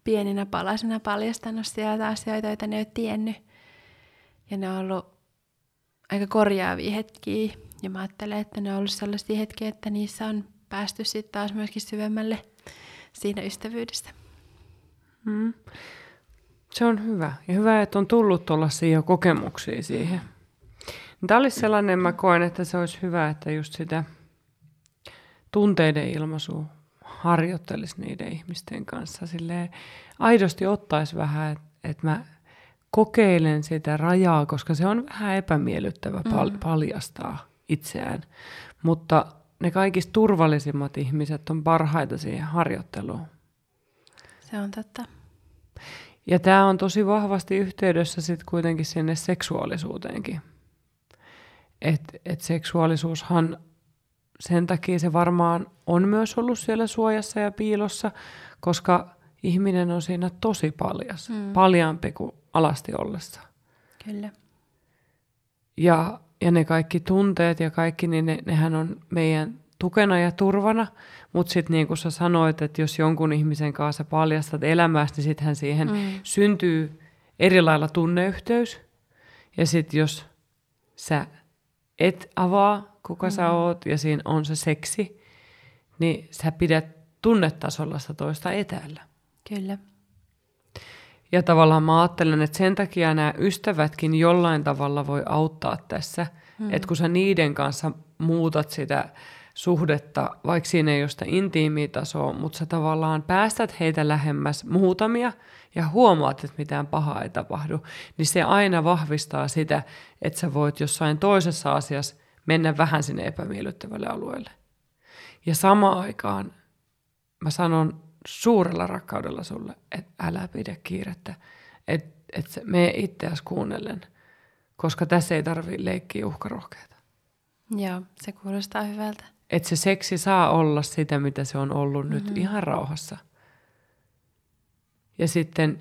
pieninä palasina paljastanut sieltä asioita, joita ne ei ole tiennyt. Ja ne on ollut aika korjaavia hetkiä. Ja mä ajattelen, että ne on ollut sellaisia hetkiä, että niissä on päästy sitten taas myöskin syvemmälle siinä ystävyydessä. Mm. Se on hyvä. Ja hyvä, että on tullut tuollaisia kokemuksia siihen. Tämä olisi sellainen, mä koen, että se olisi hyvä, että just sitä tunteiden ilmaisua harjoittelisi niiden ihmisten kanssa. Silleen aidosti ottaisi vähän, että että mä kokeilen sitä rajaa, koska se on vähän epämiellyttävä pal- mm. paljastaa itseään. Mutta ne kaikista turvallisimmat ihmiset on parhaita siihen harjoitteluun. Se on totta. Ja tämä on tosi vahvasti yhteydessä sitten kuitenkin sinne seksuaalisuuteenkin. Että et seksuaalisuushan sen takia se varmaan on myös ollut siellä suojassa ja piilossa, koska ihminen on siinä tosi paljas, mm. paljampi kuin alasti ollessa. Kyllä. Ja, ja ne kaikki tunteet ja kaikki, niin ne, nehän on meidän tukena ja turvana, mutta sitten niin kuin sä sanoit, että jos jonkun ihmisen kanssa paljastat elämästä, niin sittenhän siihen mm. syntyy eri lailla tunneyhteys. Ja sitten jos sä et avaa, kuka mm. sä oot, ja siinä on se seksi, niin sä pidät tunnetasolla sitä toista etäällä. Kyllä. Ja tavallaan mä ajattelen, että sen takia nämä ystävätkin jollain tavalla voi auttaa tässä, mm. että kun sä niiden kanssa muutat sitä suhdetta, vaikka siinä ei ole sitä intiimiä tasoa, mutta sä tavallaan päästät heitä lähemmäs muutamia ja huomaat, että mitään pahaa ei tapahdu, niin se aina vahvistaa sitä, että sä voit jossain toisessa asiassa mennä vähän sinne epämiellyttävälle alueelle. Ja samaan aikaan mä sanon suurella rakkaudella sulle, että älä pidä kiirettä, että et me itseäsi kuunnellen, koska tässä ei tarvi leikkiä uhkarohkeita. Joo, se kuulostaa hyvältä. Että se seksi saa olla sitä, mitä se on ollut mm-hmm. nyt ihan rauhassa. Ja sitten,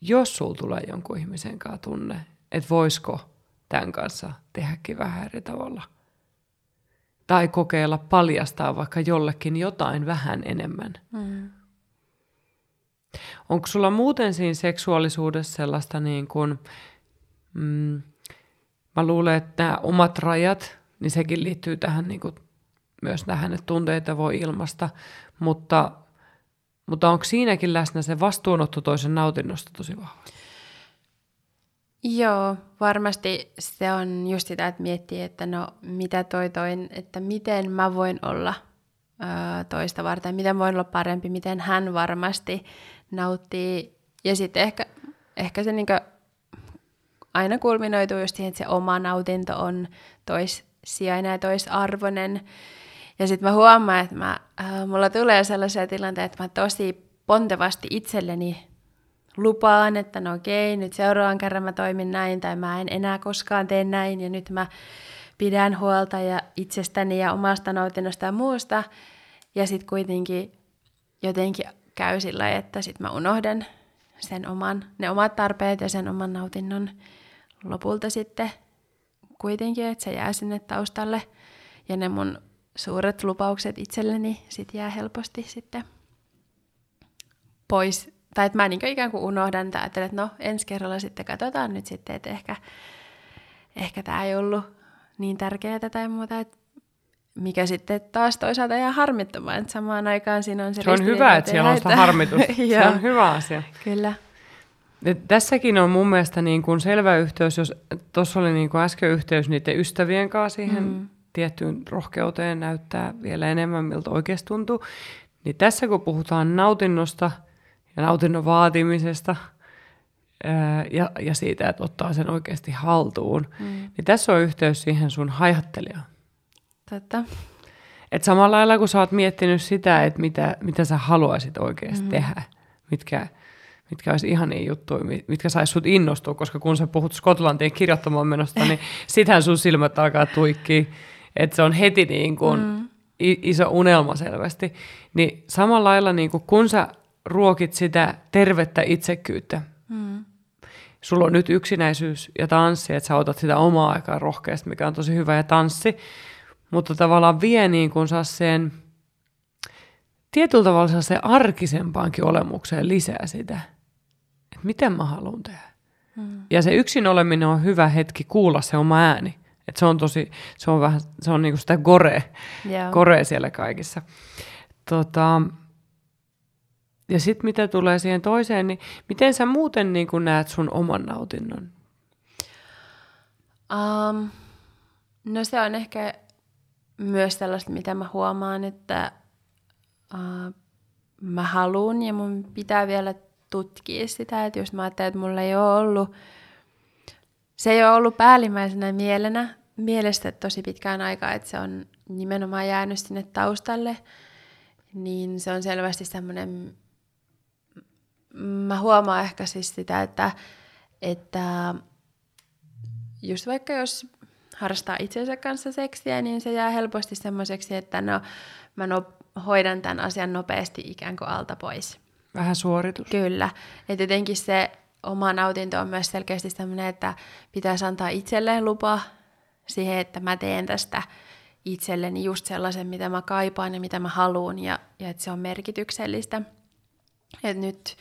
jos sul tulee jonkun ihmisen kanssa tunne, että voisiko tämän kanssa tehdäkin vähän eri tavalla. Tai kokeilla paljastaa vaikka jollekin jotain vähän enemmän. Mm. Onko sulla muuten siinä seksuaalisuudessa sellaista niin kuin, mm, mä luulen, että nämä omat rajat, niin sekin liittyy tähän niin kuin, myös tähän, että tunteita voi ilmasta, mutta, mutta onko siinäkin läsnä se vastuunotto toisen nautinnosta tosi vahva? Joo, varmasti se on just sitä, että miettii, että no mitä toi toin, että miten mä voin olla toista varten, miten voin olla parempi, miten hän varmasti nauttii. Ja sitten ehkä, ehkä se niinku aina kulminoituu just siihen, että se oma nautinto on toissijainen ja toisarvoinen. Ja sitten mä huomaan, että mä, äh, mulla tulee sellaisia tilanteita, että mä tosi pontevasti itselleni lupaan, että no okei, nyt seuraavan kerran mä toimin näin, tai mä en enää koskaan tee näin, ja nyt mä pidän huolta ja itsestäni ja omasta nautinnosta ja muusta. Ja sitten kuitenkin jotenkin käy sillä että sitten mä unohdan sen oman, ne omat tarpeet ja sen oman nautinnon lopulta sitten kuitenkin, että se jää sinne taustalle. Ja ne mun suuret lupaukset itselleni sit jää helposti sitten pois. Tai että mä niin ikään kuin unohdan tai ajattelen, että no ensi kerralla sitten katsotaan nyt sitten, että ehkä, ehkä tämä ei ollut niin tärkeää tai muuta. Että mikä sitten taas toisaalta ihan harmittomaa, että samaan aikaan siinä on se Se on hyvä, että siellä on sitä harmitusta. *laughs* se on hyvä asia. Kyllä. Ja tässäkin on mun mielestä niin kuin selvä yhteys, jos tuossa oli niin kuin äsken yhteys niiden ystävien kanssa siihen mm. Tiettyyn rohkeuteen näyttää vielä enemmän, miltä oikeasti tuntuu. Niin tässä kun puhutaan nautinnosta ja nautinnon vaatimisesta ää, ja, ja siitä, että ottaa sen oikeasti haltuun, mm. niin tässä on yhteys siihen sun hajattelijaan. Totta. Et samalla lailla kun sä oot miettinyt sitä, että mitä, mitä sä haluaisit oikeasti mm. tehdä, mitkä, mitkä olisi ihania juttuja, mitkä sais sut innostua, koska kun sä puhut Skotlantiin kirjoittamaan menosta, niin *laughs* sitähän sun silmät alkaa tuikkiä, että se on heti niin kuin mm. iso unelma selvästi. Niin samalla lailla niin kuin kun sä ruokit sitä tervettä itsekyyttä, mm. sulla on nyt yksinäisyys ja tanssi, että sä otat sitä omaa aikaa rohkeasti, mikä on tosi hyvä ja tanssi, mutta tavallaan vie niin kuin sen tietyllä tavalla se arkisempaankin olemukseen lisää sitä, että miten mä haluan tehdä. Hmm. Ja se yksin oleminen on hyvä hetki kuulla se oma ääni. Että se on tosi, se on vähän, se on niinku sitä gore, yeah. gore siellä kaikissa. Tota, ja sitten mitä tulee siihen toiseen, niin miten sä muuten niin näet sun oman nautinnon? Um, no se on ehkä myös sellaista, mitä mä huomaan, että uh, mä haluan ja mun pitää vielä tutkia sitä, että just mä ajattelin, että mulla ei ole ollut, se ei ole ollut päällimmäisenä mielenä, mielestä tosi pitkään aikaa, että se on nimenomaan jäänyt sinne taustalle, niin se on selvästi semmoinen, mä huomaan ehkä siis sitä, että, että just vaikka jos harrastaa itsensä kanssa seksiä, niin se jää helposti semmoiseksi, että no, mä no, hoidan tämän asian nopeasti ikään kuin alta pois. Vähän suoritus. Kyllä. Että jotenkin se oma nautinto on myös selkeästi sellainen, että pitäisi antaa itselleen lupa siihen, että mä teen tästä itselleni just sellaisen, mitä mä kaipaan ja mitä mä haluan ja, ja että se on merkityksellistä. Et nyt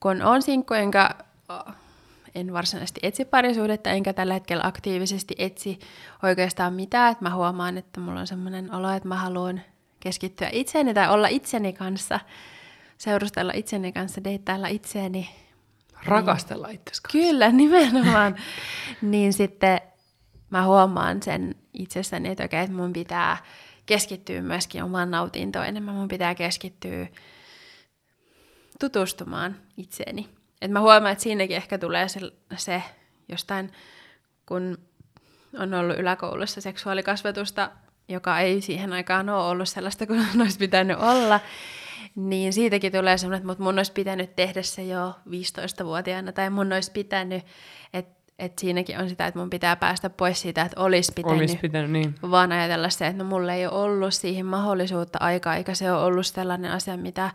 kun on sinkku, enkä en varsinaisesti etsi parisuudetta, enkä tällä hetkellä aktiivisesti etsi oikeastaan mitään, että mä huomaan, että mulla on semmoinen olo, että mä haluan keskittyä itseeni tai olla itseni kanssa, seurustella itseni kanssa, deittailla itseäni. Rakastella niin, itsesi Kyllä, *laughs* nimenomaan. niin sitten mä huomaan sen itsessäni, että okei, että mun pitää keskittyä myöskin omaan nautintoon enemmän, mun pitää keskittyä tutustumaan itseeni. Et mä huomaan, että siinäkin ehkä tulee se, se jostain, kun on ollut yläkoulussa seksuaalikasvatusta, joka ei siihen aikaan ole ollut sellaista kuin *laughs* olisi pitänyt olla, niin siitäkin tulee semmoinen, että mun olisi pitänyt tehdä se jo 15-vuotiaana, tai mun olisi pitänyt, että et siinäkin on sitä, että mun pitää päästä pois siitä, että olisi pitänyt, olisi pitänyt niin. vaan ajatella se, että no mulla ei ole ollut siihen mahdollisuutta aikaa, eikä se ole ollut sellainen asia, mitä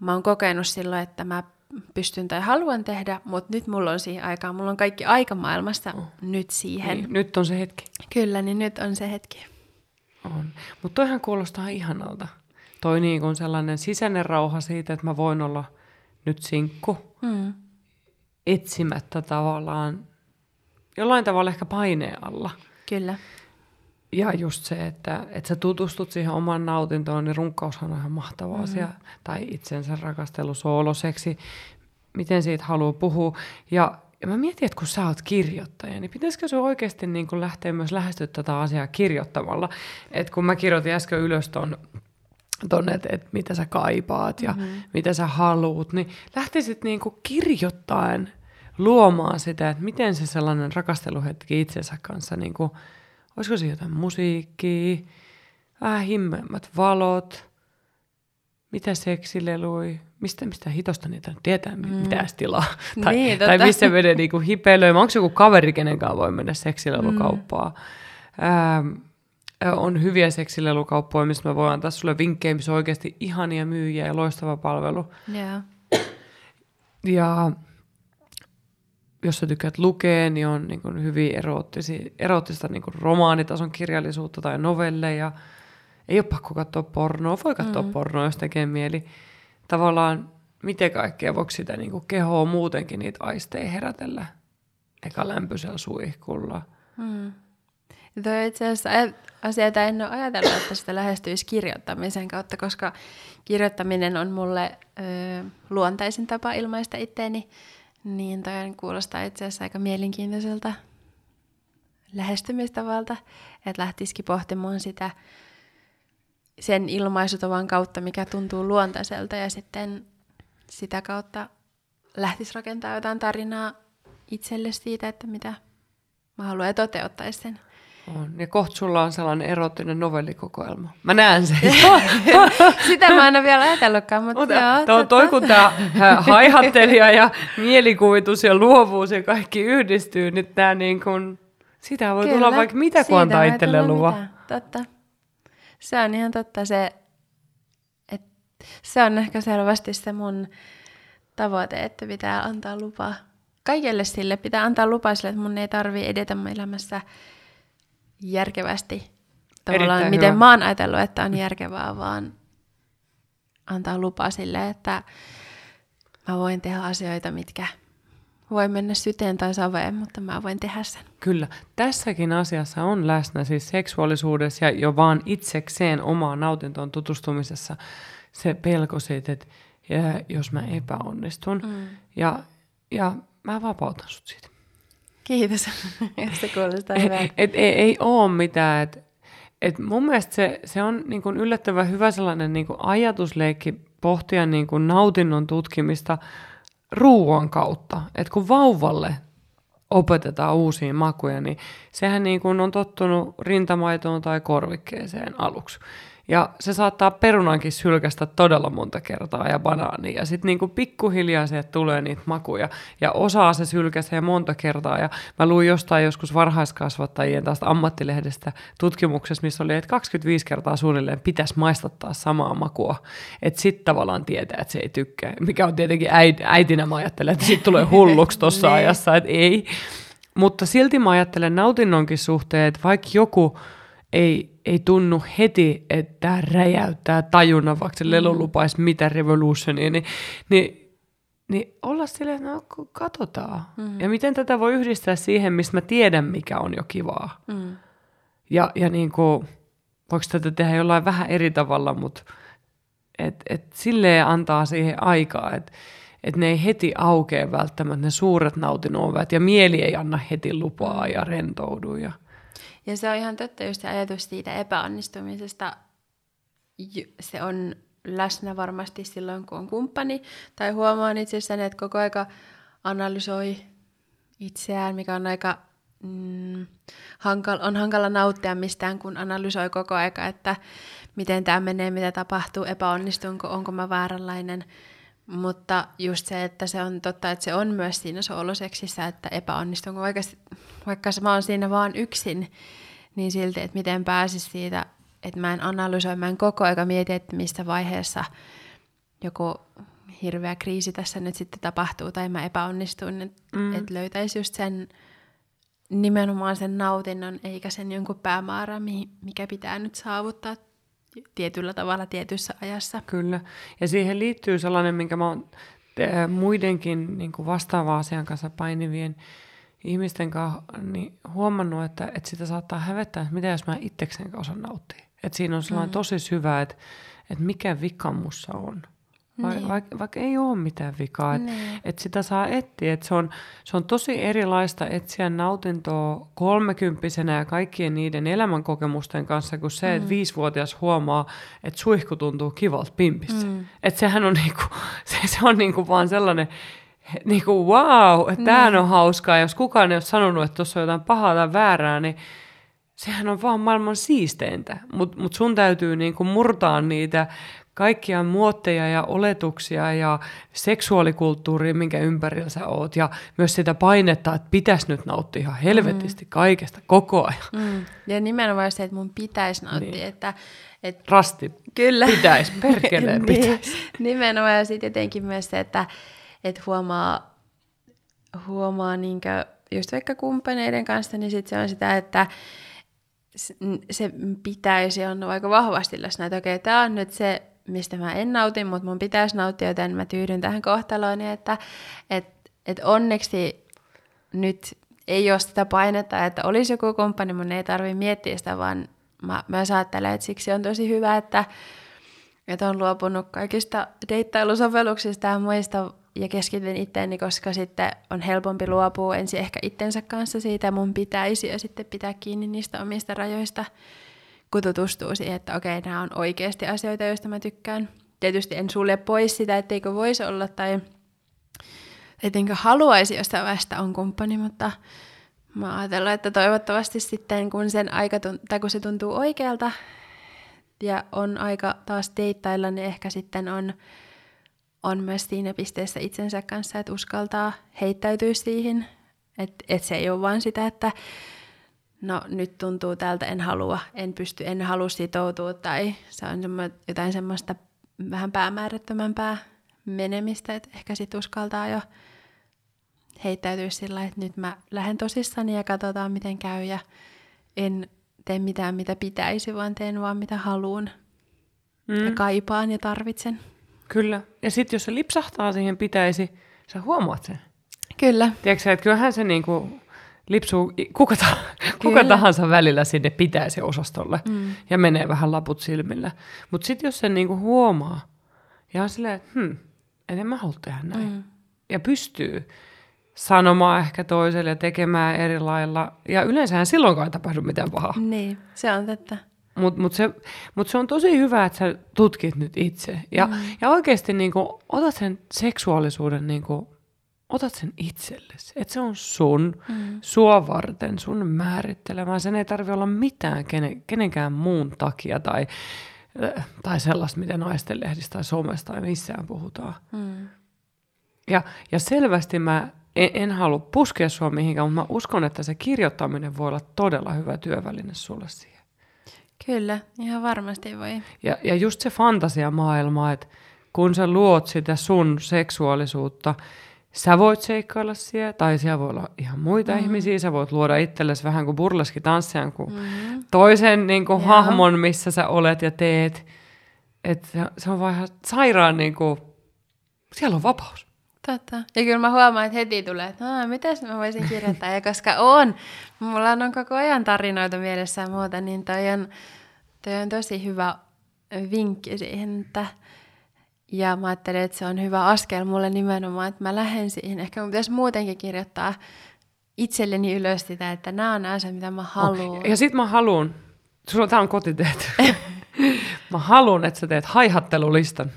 mä oon kokenut silloin, että mä pystyn tai haluan tehdä, mutta nyt mulla on siihen aikaa, mulla on kaikki aika maailmasta oh. nyt siihen. Niin, nyt on se hetki. Kyllä, niin nyt on se hetki. On. Mutta toihan kuulostaa ihanalta. Toi niin kuin sellainen sisäinen rauha siitä, että mä voin olla nyt sinkku. Mm. Etsimättä tavallaan, jollain tavalla ehkä paineen alla. Kyllä. Ja just se, että, että sä tutustut siihen oman nautintoon, niin runkkaushan on ihan mahtava mm-hmm. asia. Tai itsensä rakastelu, sooloseksi, miten siitä haluaa puhua. Ja, ja mä mietin, että kun sä oot kirjoittaja, niin pitäisikö se oikeasti niin kuin lähteä myös lähestyä tätä asiaa kirjoittamalla? Että kun mä kirjoitin äsken ylös ton, tonne, että, että mitä sä kaipaat ja mm-hmm. mitä sä haluut, niin lähtisit niin kuin kirjoittaen luomaan sitä, että miten se sellainen rakasteluhetki itsensä kanssa niin kuin – Olisiko se jotain musiikkia, vähän himmeämmät valot, mitä seksilelui, mistä, mistä hitosta niitä tietää, mm. mitä tilaa. tai, niin, tai missä menee niinku hipelöimään. Onko joku kaveri, kenenkaan voi mennä seksilelukauppaan? Mm. Ähm, on hyviä seksilelukauppoja, missä mä voin antaa sulle vinkkejä, missä on oikeasti ihania myyjiä ja loistava palvelu. Yeah. Ja jos sä tykkäät lukea, niin on niin kuin hyvin eroottista niin kuin romaanitason kirjallisuutta tai novelleja. Ei ole pakko katsoa pornoa, voi katsoa mm. pornoa, jos tekee mieli. Tavallaan miten kaikkea voiko sitä niin kuin kehoa muutenkin niitä aisteja herätellä eka lämpöisellä suihkulla. Mm. Tuo itse asiassa asioita en ole ajatellut, että sitä lähestyisi kirjoittamisen kautta, koska kirjoittaminen on mulle ö, luontaisin tapa ilmaista itteeni niin, toi kuulostaa itse asiassa aika mielenkiintoiselta lähestymistavalta, että lähtisikin pohtimaan sitä sen ilmaisutavan kautta, mikä tuntuu luontaiselta ja sitten sitä kautta lähtisi rakentaa jotain tarinaa itselle siitä, että mitä mä haluan toteuttaa sen. On. Ja kohta sulla on sellainen erottinen novellikokoelma. Mä näen sen. *laughs* Sitä mä en ole vielä ajatellutkaan, mutta Ota, joo. Toi, toi kun tämä haihattelija ja mielikuvitus ja luovuus ja kaikki yhdistyy, niin tämä niin kun, sitä voi Kyllä, tulla vaikka mitä, kun antaa itselle luva. Totta. Se on ihan totta. Se, et, se on ehkä selvästi se mun tavoite, että pitää antaa lupa. Kaikelle sille pitää antaa lupa sille, että mun ei tarvi edetä mun elämässä – järkevästi. Tavallaan Erittäin miten hyvä. mä oon ajatellut, että on järkevää, vaan antaa lupa sille, että mä voin tehdä asioita, mitkä voi mennä syteen tai saveen, mutta mä voin tehdä sen. Kyllä. Tässäkin asiassa on läsnä siis seksuaalisuudessa ja jo vaan itsekseen omaan nautintoon tutustumisessa se pelko siitä, että ja jos mä epäonnistun. Mm. Ja, ja mä vapautan sut siitä. Kiitos, *laughs* se kuulostaa hyvältä. Et, et, ei, ei ole mitään. Et, et mun mielestä se, se on niin kuin yllättävän hyvä sellainen niin kuin ajatusleikki pohtia niin kuin nautinnon tutkimista ruoan kautta. Että kun vauvalle opetetaan uusia makuja, niin sehän niin kuin on tottunut rintamaitoon tai korvikkeeseen aluksi. Ja se saattaa perunankin sylkästä todella monta kertaa ja banaani. Ja sitten niinku pikkuhiljaa se tulee niitä makuja. Ja osaa se sylkäsee monta kertaa. Ja mä luin jostain joskus varhaiskasvattajien tästä ammattilehdestä tutkimuksessa, missä oli, että 25 kertaa suunnilleen pitäisi maistattaa samaa makua. Että sitten tavallaan tietää, että se ei tykkää. Mikä on tietenkin äitinä mä ajattelen, että sitten tulee hulluksi *laughs* tuossa niin. ajassa, että ei. Mutta silti mä ajattelen nautinnonkin suhteen, että vaikka joku ei, ei tunnu heti, että räjäyttää tajunnan, vaikka se mm. lelu lupaisi mitä revolutionia, niin, niin, niin olla silleen, että no katsotaan. Mm. Ja miten tätä voi yhdistää siihen, mistä mä tiedän, mikä on jo kivaa. Mm. Ja, ja niin kuin, voiko tätä tehdä jollain vähän eri tavalla, mutta et, et silleen antaa siihen aikaa, että et ne ei heti aukea välttämättä ne suuret nautinnon ja mieli ei anna heti lupaa ja rentoudu. Ja, ja se on ihan totta just se ajatus siitä epäonnistumisesta. Se on läsnä varmasti silloin, kun on kumppani. Tai huomaan itsessäni, että koko aika analysoi itseään, mikä on aika mm, hankala, on hankala nauttia mistään, kun analysoi koko aika, että miten tämä menee, mitä tapahtuu, epäonnistunko, onko mä vääränlainen. Mutta just se, että se on totta, että se on myös siinä sooloseksissä, että epäonnistunko, vaikka, vaikka mä oon siinä vaan yksin, niin silti, että miten pääsis siitä, että mä en analysoi, mä en koko aika mieti, että mistä vaiheessa joku hirveä kriisi tässä nyt sitten tapahtuu tai mä epäonnistun, että mm. et löytäisi just sen nimenomaan sen nautinnon, eikä sen jonkun päämäärän, mikä pitää nyt saavuttaa tietyllä tavalla tietyssä ajassa. Kyllä. Ja siihen liittyy sellainen, minkä mä oon muidenkin niin kuin vastaava asian kanssa painivien ihmisten kanssa niin huomannut, että, että sitä saattaa hävettää, että mitä jos mä itsekseen osan nauttia. Että siinä on sellainen mm. tosi syvä, että, että mikä vika mussa on. Niin. Vaikka vaik ei ole mitään vikaa, että niin. et sitä saa etsiä. Et se, on, se on tosi erilaista etsiä nautintoa kolmekymppisenä ja kaikkien niiden elämänkokemusten kanssa, kuin se, mm. että viisivuotias huomaa, että suihku tuntuu kivalta pimpistä. Mm. Että sehän on, niinku, *laughs* se, se on niinku vaan sellainen, niinku wow, että tämä niin. on hauskaa. Jos kukaan ei ole sanonut, että tuossa on jotain pahaa tai väärää, niin sehän on vaan maailman siisteintä. Mutta mut sun täytyy niinku murtaa niitä kaikkia muotteja ja oletuksia ja seksuaalikulttuuria, minkä ympärillä sä oot, ja myös sitä painetta, että pitäisi nyt nauttia ihan helvetisti mm. kaikesta koko ajan. Mm. Ja nimenomaan se, että mun pitäisi nauttia, niin. että et, Rasti Kyllä. pitäisi, perkeleen *laughs* niin. pitäisi. Nimenomaan ja sitten jotenkin myös se, että et huomaa, huomaa niinkö, just vaikka kumppaneiden kanssa, niin sitten se on sitä, että se pitäisi on aika vahvasti läsnä, että okei, tämä on nyt se mistä mä en nauti, mutta mun pitäisi nauttia, joten mä tyydyn tähän kohtaloon, että et, et onneksi nyt ei ole sitä painetta, että olisi joku kumppani, mun ei tarvi miettiä sitä, vaan mä myös ajattelen, että siksi on tosi hyvä, että, että on luopunut kaikista deittailusovelluksista ja muista ja keskityn itteeni, koska sitten on helpompi luopua ensin ehkä itsensä kanssa siitä, mun pitäisi ja sitten pitää kiinni niistä omista rajoista kun tutustuu siihen, että okei, nämä on oikeasti asioita, joista mä tykkään. Tietysti en sulje pois sitä, etteikö voisi olla tai ettenkö haluaisi jostain vaiheesta on kumppani, mutta mä ajatellaan, että toivottavasti sitten kun, sen aika tunt- tai kun se tuntuu oikealta ja on aika taas deittailla, niin ehkä sitten on, on myös siinä pisteessä itsensä kanssa, että uskaltaa heittäytyä siihen. Että et se ei ole vaan sitä, että no nyt tuntuu tältä, en halua, en pysty, en halua sitoutua tai se on jotain semmoista vähän päämäärättömämpää menemistä, että ehkä sit uskaltaa jo heittäytyä sillä että nyt mä lähden tosissani ja katsotaan miten käy ja en tee mitään mitä pitäisi, vaan teen vaan mitä haluan mm. ja kaipaan ja tarvitsen. Kyllä. Ja sitten jos se lipsahtaa siihen pitäisi, sä huomaat sen. Kyllä. Tiedätkö että kyllähän se niinku lipsuu kuka, ta- *laughs* kuka tahansa välillä sinne pitäisi osastolle mm. ja menee vähän laput silmillä. Mutta sitten jos sen niinku huomaa ja on silleen, että hmm, en mä halua tehdä näin. Mm. Ja pystyy sanomaan ehkä toiselle ja tekemään eri lailla. Ja yleensähän silloinkaan ei tapahdu mitään pahaa. Niin, se on totta. Mutta mut se, mut se on tosi hyvä, että sä tutkit nyt itse. Ja, mm. ja oikeasti niinku, otat sen seksuaalisuuden niinku otat sen itsellesi. Että se on sun, mm. sua varten, sun määrittelemään. Sen ei tarvi olla mitään kenen, kenenkään muun takia tai, äh, tai sellaista, mitä naisten lehdistä tai somesta tai missään puhutaan. Mm. Ja, ja selvästi mä en, en halua puskea sua mihinkään, mutta mä uskon, että se kirjoittaminen voi olla todella hyvä työväline sulle siihen. Kyllä, ihan varmasti voi. Ja, ja just se fantasiamaailma, että kun sä luot sitä sun seksuaalisuutta, sä voit seikkailla siellä, tai siellä voi olla ihan muita mm. ihmisiä, sä voit luoda itsellesi vähän kuin burleski tanssijan kuin mm. toisen niin kuin hahmon, missä sä olet ja teet. Et se on vaan sairaan, niin kuin, siellä on vapaus. Totta. Ja kyllä mä huomaan, että heti tulee, että mitä mä voisin kirjoittaa. Ja koska on, mulla on koko ajan tarinoita mielessä ja muuta, niin toi on, toi on tosi hyvä vinkki siihen, että ja mä ajattelin, että se on hyvä askel mulle nimenomaan, että mä lähden siihen. Ehkä mun pitäisi muutenkin kirjoittaa itselleni ylös sitä, että nämä on asia, mitä mä haluan. Ja sit mä haluan, sulla tää on kotiteet. *laughs* mä haluan, että sä teet haihattelulistan.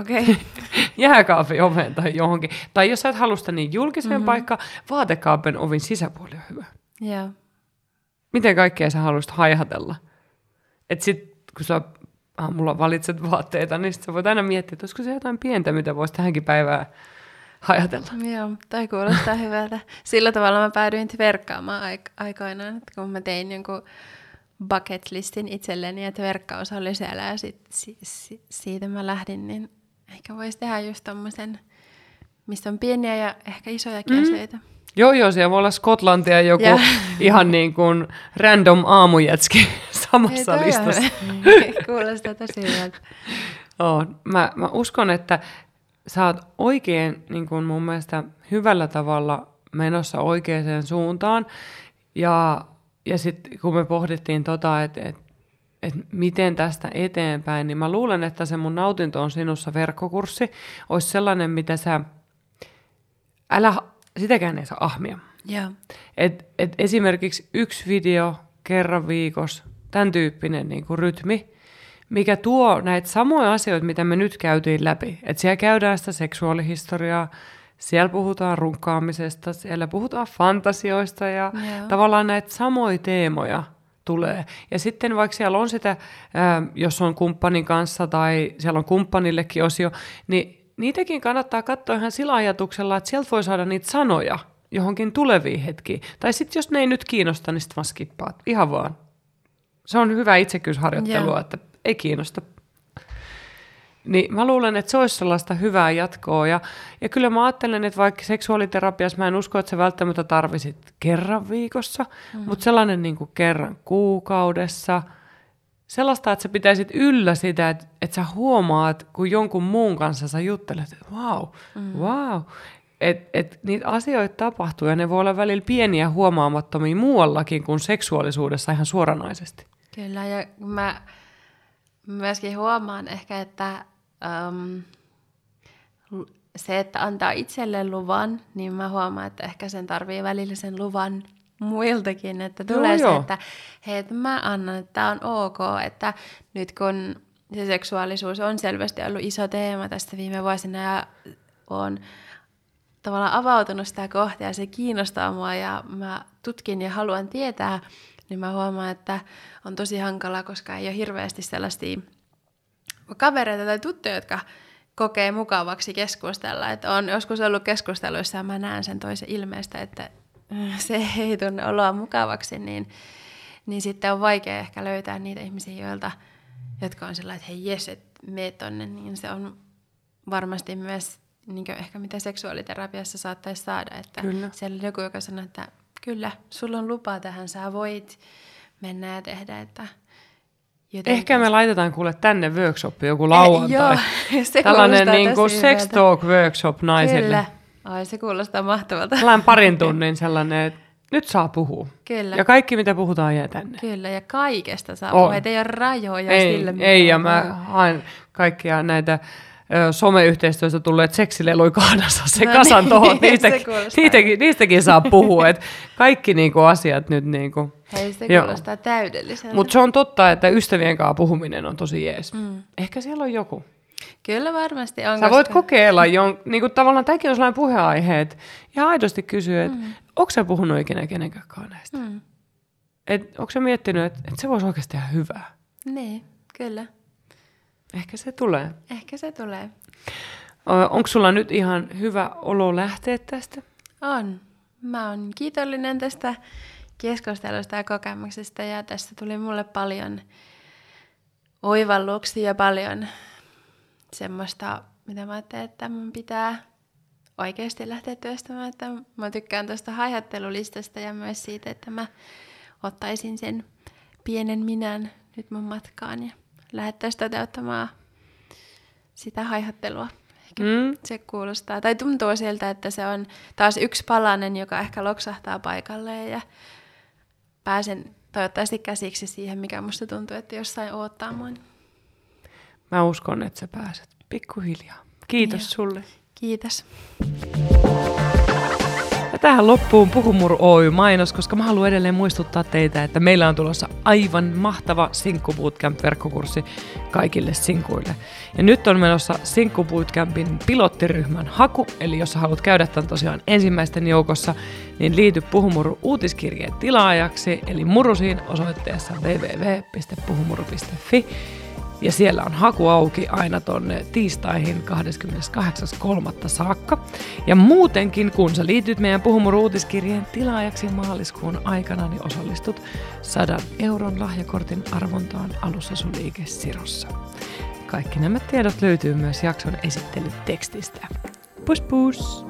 Okei. Okay. *laughs* Jääkaapin oven tai johonkin. Tai jos sä et halua sitä niin julkiseen mm-hmm. paikkaan, vaatekaapin ovin sisäpuoli on hyvä. Joo. Miten kaikkea sä haluaisit haihatella? Et sit, kun sä aamulla valitset vaatteita, niin sä voit aina miettiä, että olisiko se jotain pientä, mitä voisi tähänkin päivään ajatella. Joo, tai kuulostaa hyvältä. Sillä tavalla mä päädyin verkkaamaan aik- aikoinaan, että kun mä tein jonkun bucket listin itselleni, että verkkaus oli siellä ja sit, si, si, siitä mä lähdin, niin ehkä voisi tehdä just tommosen, mistä on pieniä ja ehkä isojakin mm. asioita. Joo, joo, siellä voi olla Skotlantia joku ja. ihan niin kuin random aamujätski samassa Ei, listassa. *laughs* Kuulostaa tosi hyvältä. Oh, mä, mä uskon, että sä oot oikein niin kuin mun mielestä hyvällä tavalla menossa oikeaan suuntaan. Ja, ja sitten kun me pohdittiin tota, että et, et miten tästä eteenpäin, niin mä luulen, että se mun nautinto on sinussa verkkokurssi olisi sellainen, mitä sä, älä, sitäkään ei saa ahmia. Yeah. Et, et esimerkiksi yksi video kerran viikossa tämän tyyppinen niin kuin rytmi, mikä tuo näitä samoja asioita, mitä me nyt käytiin läpi. Että siellä käydään sitä seksuaalihistoriaa, siellä puhutaan runkkaamisesta, siellä puhutaan fantasioista ja Joo. tavallaan näitä samoja teemoja tulee. Ja sitten vaikka siellä on sitä, jos on kumppanin kanssa tai siellä on kumppanillekin osio, niin niitäkin kannattaa katsoa ihan sillä ajatuksella, että sieltä voi saada niitä sanoja johonkin tuleviin hetkiin. Tai sitten jos ne ei nyt kiinnosta, niin sitten vaan skippaat. Ihan vaan se on hyvä itsekyysharjoittelua, yeah. että ei kiinnosta. Niin mä luulen, että se olisi sellaista hyvää jatkoa. Ja, ja kyllä mä ajattelen, että vaikka seksuaaliterapiassa mä en usko, että sä välttämättä tarvisit kerran viikossa, mm-hmm. mutta sellainen niin kuin kerran kuukaudessa. Sellaista, että sä pitäisit yllä sitä, että, että sä huomaat, kun jonkun muun kanssa sä juttelet, että wow, mm. wow. Että et niitä asioita tapahtuu ja ne voi olla välillä pieniä huomaamattomia muuallakin kuin seksuaalisuudessa ihan suoranaisesti. Kyllä, ja mä myöskin huomaan ehkä, että um, se, että antaa itselle luvan, niin mä huomaan, että ehkä sen tarvii välillä sen luvan muiltakin, että tulee joo, se, joo. että hei, että mä annan, että tämä on ok, että nyt kun se seksuaalisuus on selvästi ollut iso teema tästä viime vuosina ja on tavallaan avautunut sitä kohtaa ja se kiinnostaa mua ja mä tutkin ja haluan tietää, niin mä huomaan, että on tosi hankala, koska ei ole hirveästi sellaisia kavereita tai tuttuja, jotka kokee mukavaksi keskustella. Että on joskus ollut keskusteluissa ja mä näen sen toisen ilmeestä, että *laughs* se ei tunne oloa mukavaksi, niin, niin sitten on vaikea ehkä löytää niitä ihmisiä, joilta, jotka on sellainen, että hei jes, että mene tonne, niin se on varmasti myös niin ehkä mitä seksuaaliterapiassa saattaisi saada, että Kyllä. siellä on joku, joka sanoo, että kyllä, sulla on lupa tähän, sä voit mennä ja tehdä, että Jotenkin. Ehkä me laitetaan kuule tänne workshop joku lauantai. Eh, joo, *laughs* se Tällainen niin kuin sex talk workshop naisille. Kyllä. Ai, se kuulostaa mahtavalta. Tällainen parin tunnin sellainen, että nyt saa puhua. Kyllä. Ja kaikki, mitä puhutaan, jää tänne. Kyllä, ja kaikesta saa puhua. Ei ole rajoja ei, sille. Ei, ja mä haen kaikkia näitä someyhteistyöstä tulleet seksileluja kahdassa se no kasan niin, tuohon, *laughs* niistäkin, niistäkin, niistäkin saa puhua, että kaikki niinku asiat nyt niinku. Hei, se joo. kuulostaa täydelliseltä. Mutta se on totta, että ystävien kanssa puhuminen on tosi jees. Mm. Ehkä siellä on joku. Kyllä varmasti on. Sä voit kokeilla, jon, niin kuin tavallaan tämäkin on sellainen puheaihe, että ihan aidosti kysyä, että mm. onko sä puhunut ikinä kenenkään näistä? Mm. Et, onko sä miettinyt, että, että se voisi oikeasti tehdä hyvää? Niin, kyllä. Ehkä se tulee. Ehkä se tulee. Onko sulla nyt ihan hyvä olo lähteä tästä? On. Mä oon kiitollinen tästä keskustelusta ja kokemuksesta ja tästä tuli mulle paljon oivalluksia ja paljon semmoista, mitä mä ajattelin, että mun pitää oikeasti lähteä työstämään. Että mä tykkään tuosta haihattelulistasta ja myös siitä, että mä ottaisin sen pienen minän nyt mun matkaan ja lähettäisiin toteuttamaan sitä haihattelua. mm. se kuulostaa, tai tuntuu siltä, että se on taas yksi palanen, joka ehkä loksahtaa paikalleen ja pääsen toivottavasti käsiksi siihen, mikä musta tuntuu, että jossain odottaa mua. Mä uskon, että sä pääset pikkuhiljaa. Kiitos Joo. sulle. Kiitos. Tähän loppuun Puhumuru Oy mainos, koska mä haluan edelleen muistuttaa teitä, että meillä on tulossa aivan mahtava Sinkku Bootcamp-verkkokurssi kaikille sinkuille. Ja nyt on menossa Sinkku Bootcampin pilottiryhmän haku, eli jos haluat käydä tämän tosiaan ensimmäisten joukossa, niin liity Puhumuru uutiskirjeen tilaajaksi, eli murusiin osoitteessa www.puhumuru.fi ja siellä on haku auki aina tonne tiistaihin 28.3. saakka. Ja muutenkin, kun sä liityt meidän Puhumur uutiskirjeen tilaajaksi maaliskuun aikana, niin osallistut 100 euron lahjakortin arvontaan alussa sun liikesirossa. Kaikki nämä tiedot löytyy myös jakson esittelytekstistä. Pus pus!